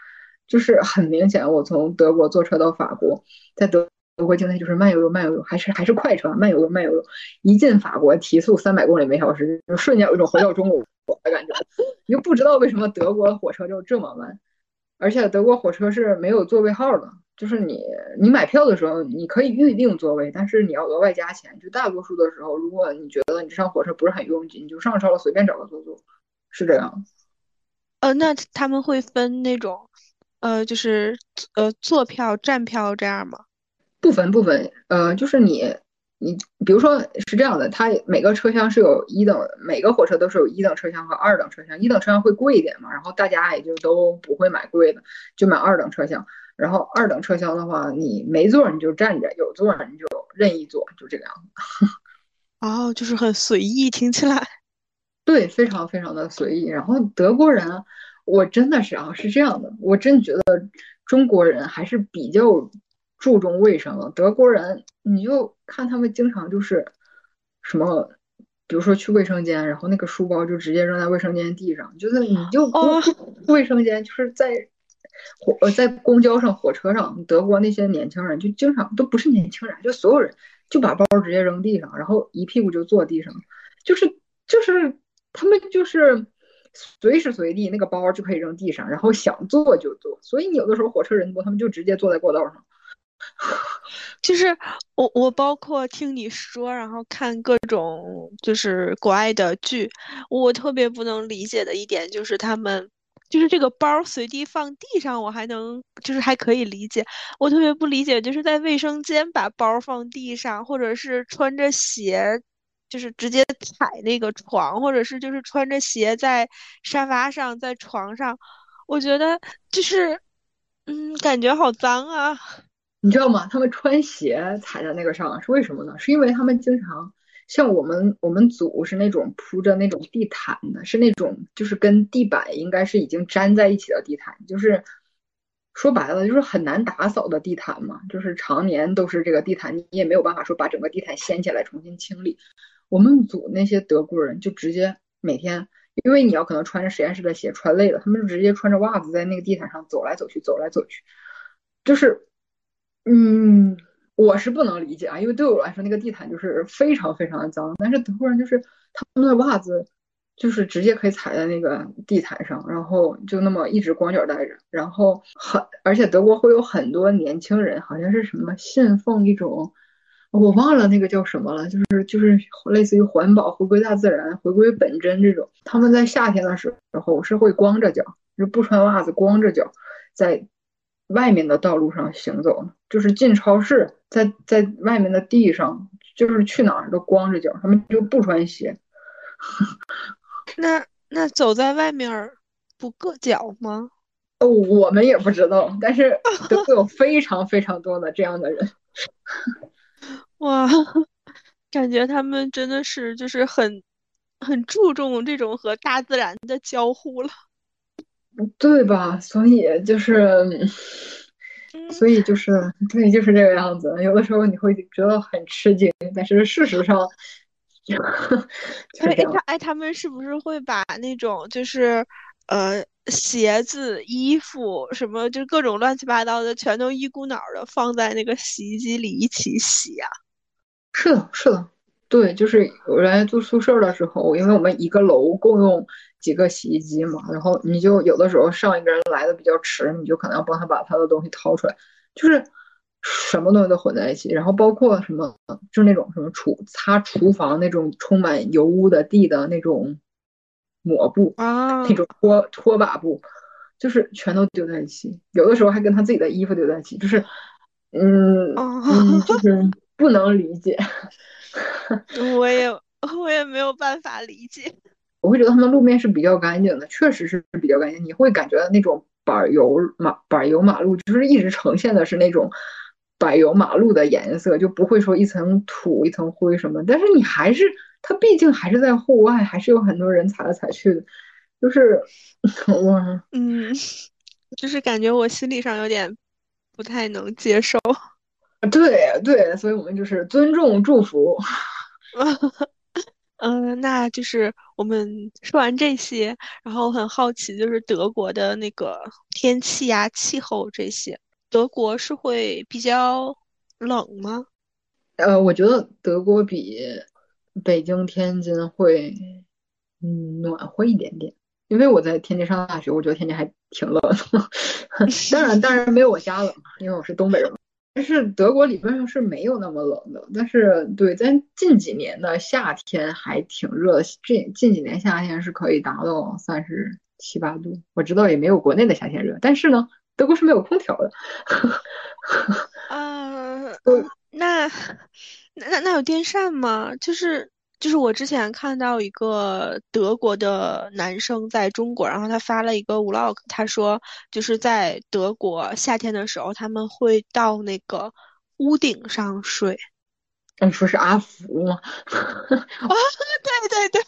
就是很明显，我从德国坐车到法国，在德德国境内就是慢悠悠慢悠悠，还是还是快车，慢悠悠慢悠悠。一进法国提速三百公里每小时，就瞬间有一种回到中国。的感觉，你就不知道为什么德国火车就这么慢，而且德国火车是没有座位号的，就是你你买票的时候你可以预定座位，但是你要额外加钱。就大多数的时候，如果你觉得你上火车不是很拥挤，你就上车了，随便找个座坐，是这样。呃，那他们会分那种，呃，就是呃坐票、站票这样吗？不分部分，呃，就是你。你比如说是这样的，它每个车厢是有一等，每个火车都是有一等车厢和二等车厢。一等车厢会贵一点嘛，然后大家也就都不会买贵的，就买二等车厢。然后二等车厢的话，你没座你就站着，有座你就任意坐，就这个样子。哦，就是很随意，听起来。对，非常非常的随意。然后德国人，我真的是啊，是这样的，我真觉得中国人还是比较。注重卫生了，德国人，你就看他们经常就是什么，比如说去卫生间，然后那个书包就直接扔在卫生间地上，就是你就卫生间就是在火呃在公交上、火车上，德国那些年轻人就经常都不是年轻人，就所有人就把包直接扔地上，然后一屁股就坐地上，就是就是他们就是随时随地那个包就可以扔地上，然后想坐就坐，所以你有的时候火车人多，他们就直接坐在过道上。就是我，我包括听你说，然后看各种就是国外的剧，我特别不能理解的一点就是他们，就是这个包随地放地上，我还能就是还可以理解。我特别不理解，就是在卫生间把包放地上，或者是穿着鞋，就是直接踩那个床，或者是就是穿着鞋在沙发上，在床上，我觉得就是，嗯，感觉好脏啊。你知道吗？他们穿鞋踩在那个上是为什么呢？是因为他们经常像我们我们组是那种铺着那种地毯的，是那种就是跟地板应该是已经粘在一起的地毯，就是说白了就是很难打扫的地毯嘛，就是常年都是这个地毯，你也没有办法说把整个地毯掀起来重新清理。我们组那些德国人就直接每天，因为你要可能穿着实验室的鞋穿累了，他们就直接穿着袜子在那个地毯上走来走去，走来走去，就是。嗯，我是不能理解啊，因为对我来说那个地毯就是非常非常的脏。但是德国人就是他们的袜子就是直接可以踩在那个地毯上，然后就那么一直光脚待着。然后很而且德国会有很多年轻人，好像是什么信奉一种我忘了那个叫什么了，就是就是类似于环保、回归大自然、回归本真这种。他们在夏天的时候是会光着脚，就不穿袜子，光着脚在。外面的道路上行走，就是进超市，在在外面的地上，就是去哪儿都光着脚，他们就不穿鞋。那那走在外面不硌脚吗？哦，我们也不知道，但是 都有非常非常多的这样的人。哇，感觉他们真的是就是很很注重这种和大自然的交互了。对吧？所以就是，所以就是，对，就是这个样子。有的时候你会觉得很吃惊，但是事实上，哎，他哎，他们是不是会把那种就是呃鞋子、衣服什么，就是各种乱七八糟的，全都一股脑的放在那个洗衣机里一起洗呀？是的，是的，对，就是我原来住宿舍的时候，因为我们一个楼共用。几个洗衣机嘛，然后你就有的时候上一个人来的比较迟，你就可能要帮他把他的东西掏出来，就是什么东西都混在一起，然后包括什么，就是那种什么厨擦厨房那种充满油污的地的那种抹布啊，那种拖拖把布，就是全都丢在一起，有的时候还跟他自己的衣服丢在一起，就是嗯嗯，就是不能理解。我也我也没有办法理解。我会觉得他们路面是比较干净的，确实是比较干净。你会感觉到那种柏油马柏油马路就是一直呈现的是那种柏油马路的颜色，就不会说一层土一层灰什么。但是你还是，它毕竟还是在户外，还是有很多人踩来踩去的，就是 我嗯，就是感觉我心理上有点不太能接受。对对，所以我们就是尊重祝福。嗯，那就是我们说完这些，然后很好奇，就是德国的那个天气呀、气候这些，德国是会比较冷吗？呃，我觉得德国比北京、天津会嗯暖和一点点，因为我在天津上大学，我觉得天津还挺冷的。当然，当然没有我家冷，因为我是东北人。但是德国理论上是没有那么冷的，但是对，但近几年的夏天还挺热的，这近几年夏天是可以达到三十七八度。我知道也没有国内的夏天热，但是呢，德国是没有空调的。啊，那那那有电扇吗？就是。就是我之前看到一个德国的男生在中国，然后他发了一个 vlog，他说就是在德国夏天的时候，他们会到那个屋顶上睡。你说是阿福吗？啊，对对对。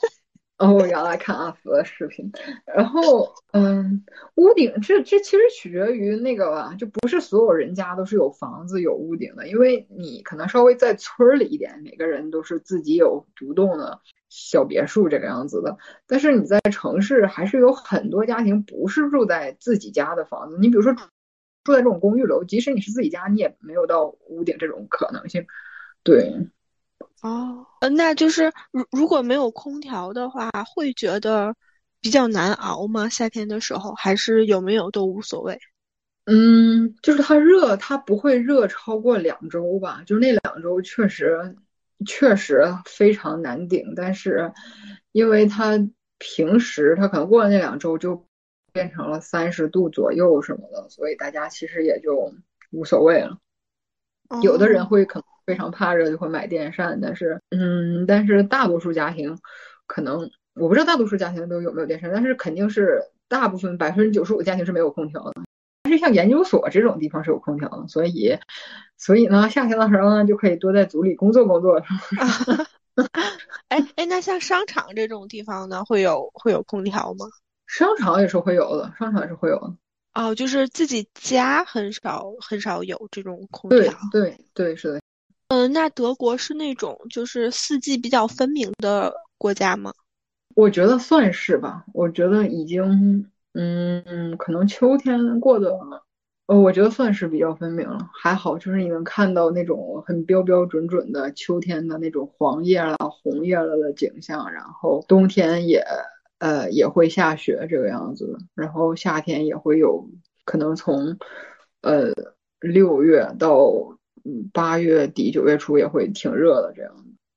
哦，我原来看阿福的视频，然后嗯，屋顶这这其实取决于那个吧，就不是所有人家都是有房子有屋顶的，因为你可能稍微在村里一点，每个人都是自己有独栋的小别墅这个样子的，但是你在城市还是有很多家庭不是住在自己家的房子，你比如说住在这种公寓楼，即使你是自己家，你也没有到屋顶这种可能性，对。哦，那就是如如果没有空调的话，会觉得比较难熬吗？夏天的时候，还是有没有都无所谓。嗯，就是它热，它不会热超过两周吧？就是那两周确实确实非常难顶，但是因为它平时它可能过了那两周就变成了三十度左右什么的，所以大家其实也就无所谓了。有的人会可能。非常怕热就会买电扇，但是，嗯，但是大多数家庭可能我不知道大多数家庭都有没有电扇，但是肯定是大部分百分之九十五的家庭是没有空调的。但是像研究所这种地方是有空调的，所以，所以呢，夏天的时候呢就可以多在组里工作工作。哎哎，那像商场这种地方呢，会有会有空调吗？商场也是会有的，商场也是会有的。哦，就是自己家很少很少有这种空调。对对对，是的。嗯，那德国是那种就是四季比较分明的国家吗？我觉得算是吧。我觉得已经，嗯，可能秋天过的，呃，我觉得算是比较分明了。还好，就是你能看到那种很标标准准的秋天的那种黄叶了、红叶了的景象，然后冬天也，呃，也会下雪这个样子，然后夏天也会有可能从，呃，六月到。八月底九月初也会挺热的，这样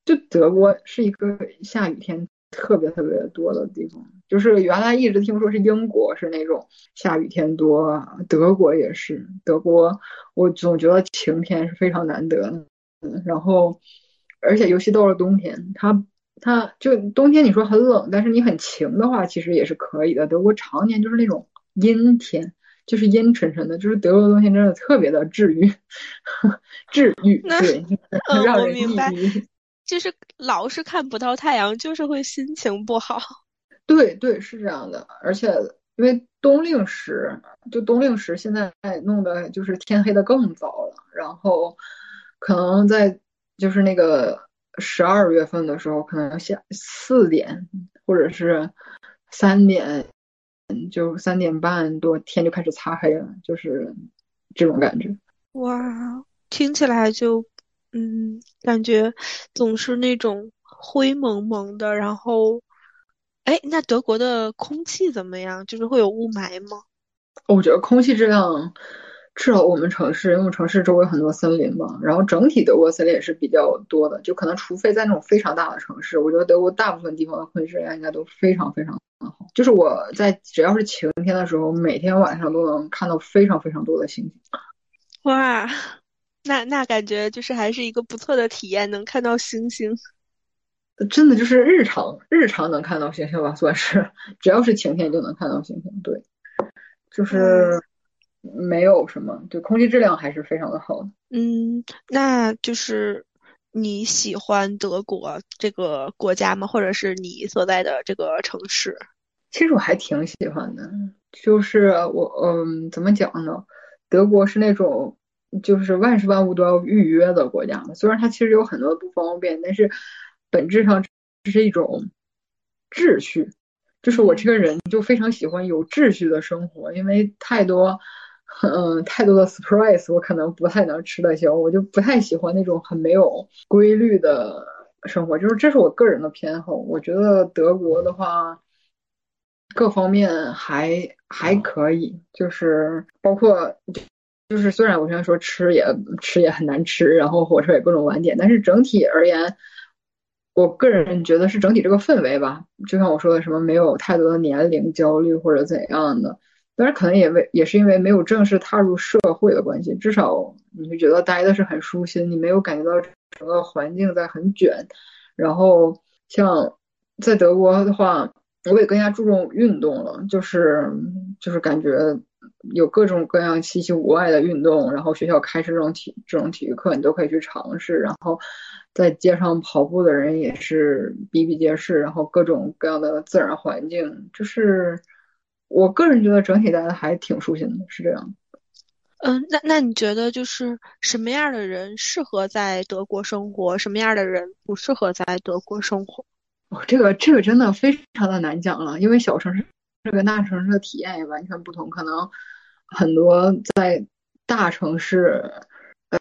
就德国是一个下雨天特别特别多的地方。就是原来一直听说是英国是那种下雨天多，德国也是。德国我总觉得晴天是非常难得的。嗯，然后而且尤其到了冬天，它它就冬天你说很冷，但是你很晴的话，其实也是可以的。德国常年就是那种阴天。就是阴沉沉的，就是德国的冬天真的特别的治愈，治愈，对，让人抑郁。就是老是看不到太阳，就是会心情不好。对对，是这样的。而且因为冬令时，就冬令时现在弄的就是天黑的更早了，然后可能在就是那个十二月份的时候，可能下四点或者是三点。就三点半多天就开始擦黑了，就是这种感觉。哇，听起来就嗯，感觉总是那种灰蒙蒙的。然后，哎，那德国的空气怎么样？就是会有雾霾吗？我觉得空气质量，至少我们城市，因为城市周围很多森林嘛，然后整体德国森林也是比较多的。就可能除非在那种非常大的城市，我觉得德国大部分地方的空气质量应该都非常非常好。就是我在只要是晴天的时候，每天晚上都能看到非常非常多的星星。哇，那那感觉就是还是一个不错的体验，能看到星星。真的就是日常日常能看到星星吧，算是 只要是晴天就能看到星星。对，就是没有什么，对空气质量还是非常的好。嗯，那就是你喜欢德国这个国家吗？或者是你所在的这个城市？其实我还挺喜欢的，就是我嗯，怎么讲呢？德国是那种就是万事万物都要预约的国家嘛，虽然它其实有很多不方便，但是。本质上这是一种秩序，就是我这个人就非常喜欢有秩序的生活，因为太多，嗯，太多的 surprise 我可能不太能吃得消，我就不太喜欢那种很没有规律的生活，就是这是我个人的偏好。我觉得德国的话，各方面还还可以，就是包括就是虽然我现在说吃也吃也很难吃，然后火车也各种晚点，但是整体而言。我个人觉得是整体这个氛围吧，就像我说的，什么没有太多的年龄焦虑或者怎样的，当然可能也为也是因为没有正式踏入社会的关系，至少你会觉得待的是很舒心，你没有感觉到整个环境在很卷。然后像在德国的话，我也更加注重运动了，就是就是感觉有各种各样稀奇古怪的运动，然后学校开设这种体这种体育课，你都可以去尝试，然后。在街上跑步的人也是比比皆是，然后各种各样的自然环境，就是我个人觉得整体待的还挺舒心的，是这样。嗯，那那你觉得就是什么样的人适合在德国生活，什么样的人不适合在德国生活？哦，这个这个真的非常的难讲了，因为小城市这跟大城市的体验也完全不同，可能很多在大城市。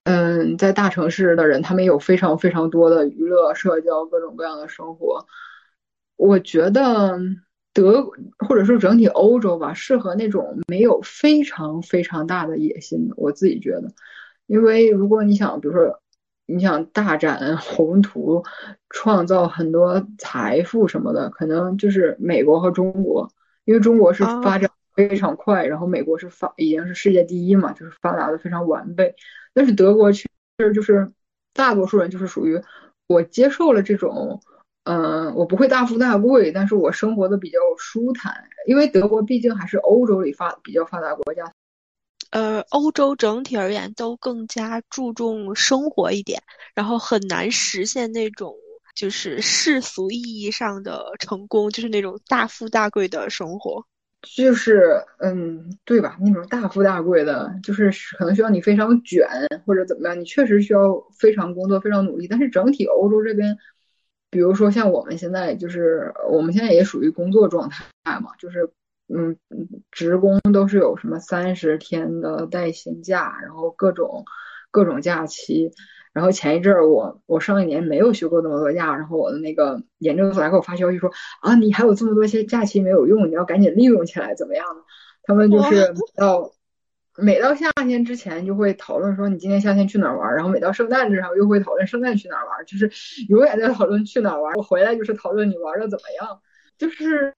嗯，在大城市的人，他们有非常非常多的娱乐、社交、各种各样的生活。我觉得德或者说整体欧洲吧，适合那种没有非常非常大的野心的。我自己觉得，因为如果你想，比如说你想大展宏图，创造很多财富什么的，可能就是美国和中国，因为中国是发展非常快，然后美国是发已经是世界第一嘛，就是发达的非常完备。但是德国确实就是大多数人就是属于我接受了这种，嗯，我不会大富大贵，但是我生活的比较舒坦，因为德国毕竟还是欧洲里发比较发达国家。呃，欧洲整体而言都更加注重生活一点，然后很难实现那种就是世俗意义上的成功，就是那种大富大贵的生活。就是嗯，对吧？那种大富大贵的，就是可能需要你非常卷或者怎么样，你确实需要非常工作、非常努力。但是整体欧洲这边，比如说像我们现在，就是我们现在也属于工作状态嘛，就是嗯，职工都是有什么三十天的带薪假，然后各种各种假期。然后前一阵儿，我我上一年没有休过那么多假，然后我的那个研究所还给我发消息说啊，你还有这么多些假期没有用，你要赶紧利用起来，怎么样的？他们就是到每到夏天之前就会讨论说你今年夏天去哪儿玩，然后每到圣诞之后又会讨论圣诞去哪儿玩，就是永远在讨论去哪儿玩。我回来就是讨论你玩的怎么样，就是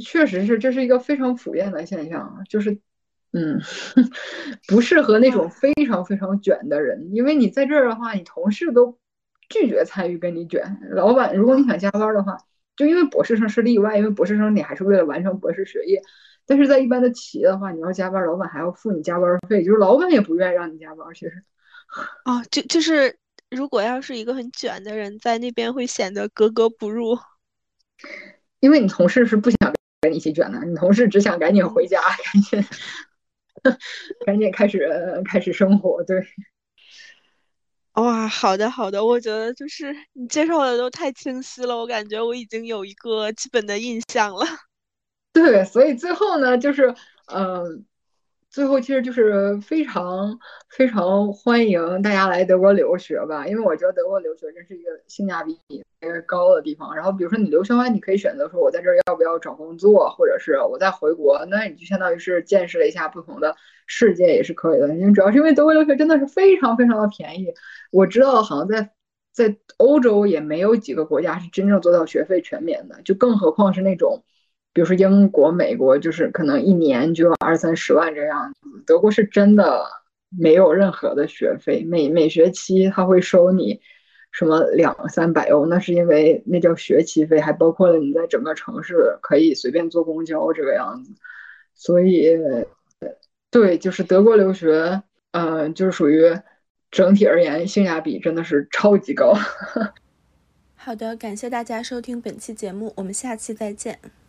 确实是这是一个非常普遍的现象，就是。嗯，不适合那种非常非常卷的人，因为你在这儿的话，你同事都拒绝参与跟你卷。老板，如果你想加班的话，就因为博士生是例外，因为博士生你还是为了完成博士学业。但是在一般的企业的话，你要加班，老板还要付你加班费，就是老板也不愿意让你加班。其实，哦，就就是如果要是一个很卷的人在那边，会显得格格不入，因为你同事是不想跟你一起卷的，你同事只想赶紧回家，赶紧。赶紧开始开始生活，对。哇，好的好的，我觉得就是你介绍的都太清晰了，我感觉我已经有一个基本的印象了。对，所以最后呢，就是嗯。最后其实就是非常非常欢迎大家来德国留学吧，因为我觉得德国留学真是一个性价比特别高的地方。然后比如说你留学完，你可以选择说我在这儿要不要找工作，或者是我再回国，那你就相当于是见识了一下不同的世界，也是可以的。因为主要是因为德国留学真的是非常非常的便宜，我知道好像在在欧洲也没有几个国家是真正做到学费全免的，就更何况是那种。比如说英国、美国，就是可能一年就要二三十万这样子。德国是真的没有任何的学费，每每学期他会收你什么两三百欧，那是因为那叫学期费，还包括了你在整个城市可以随便坐公交这个样子。所以，对，就是德国留学，嗯，就是属于整体而言性价比真的是超级高。好的，感谢大家收听本期节目，我们下期再见。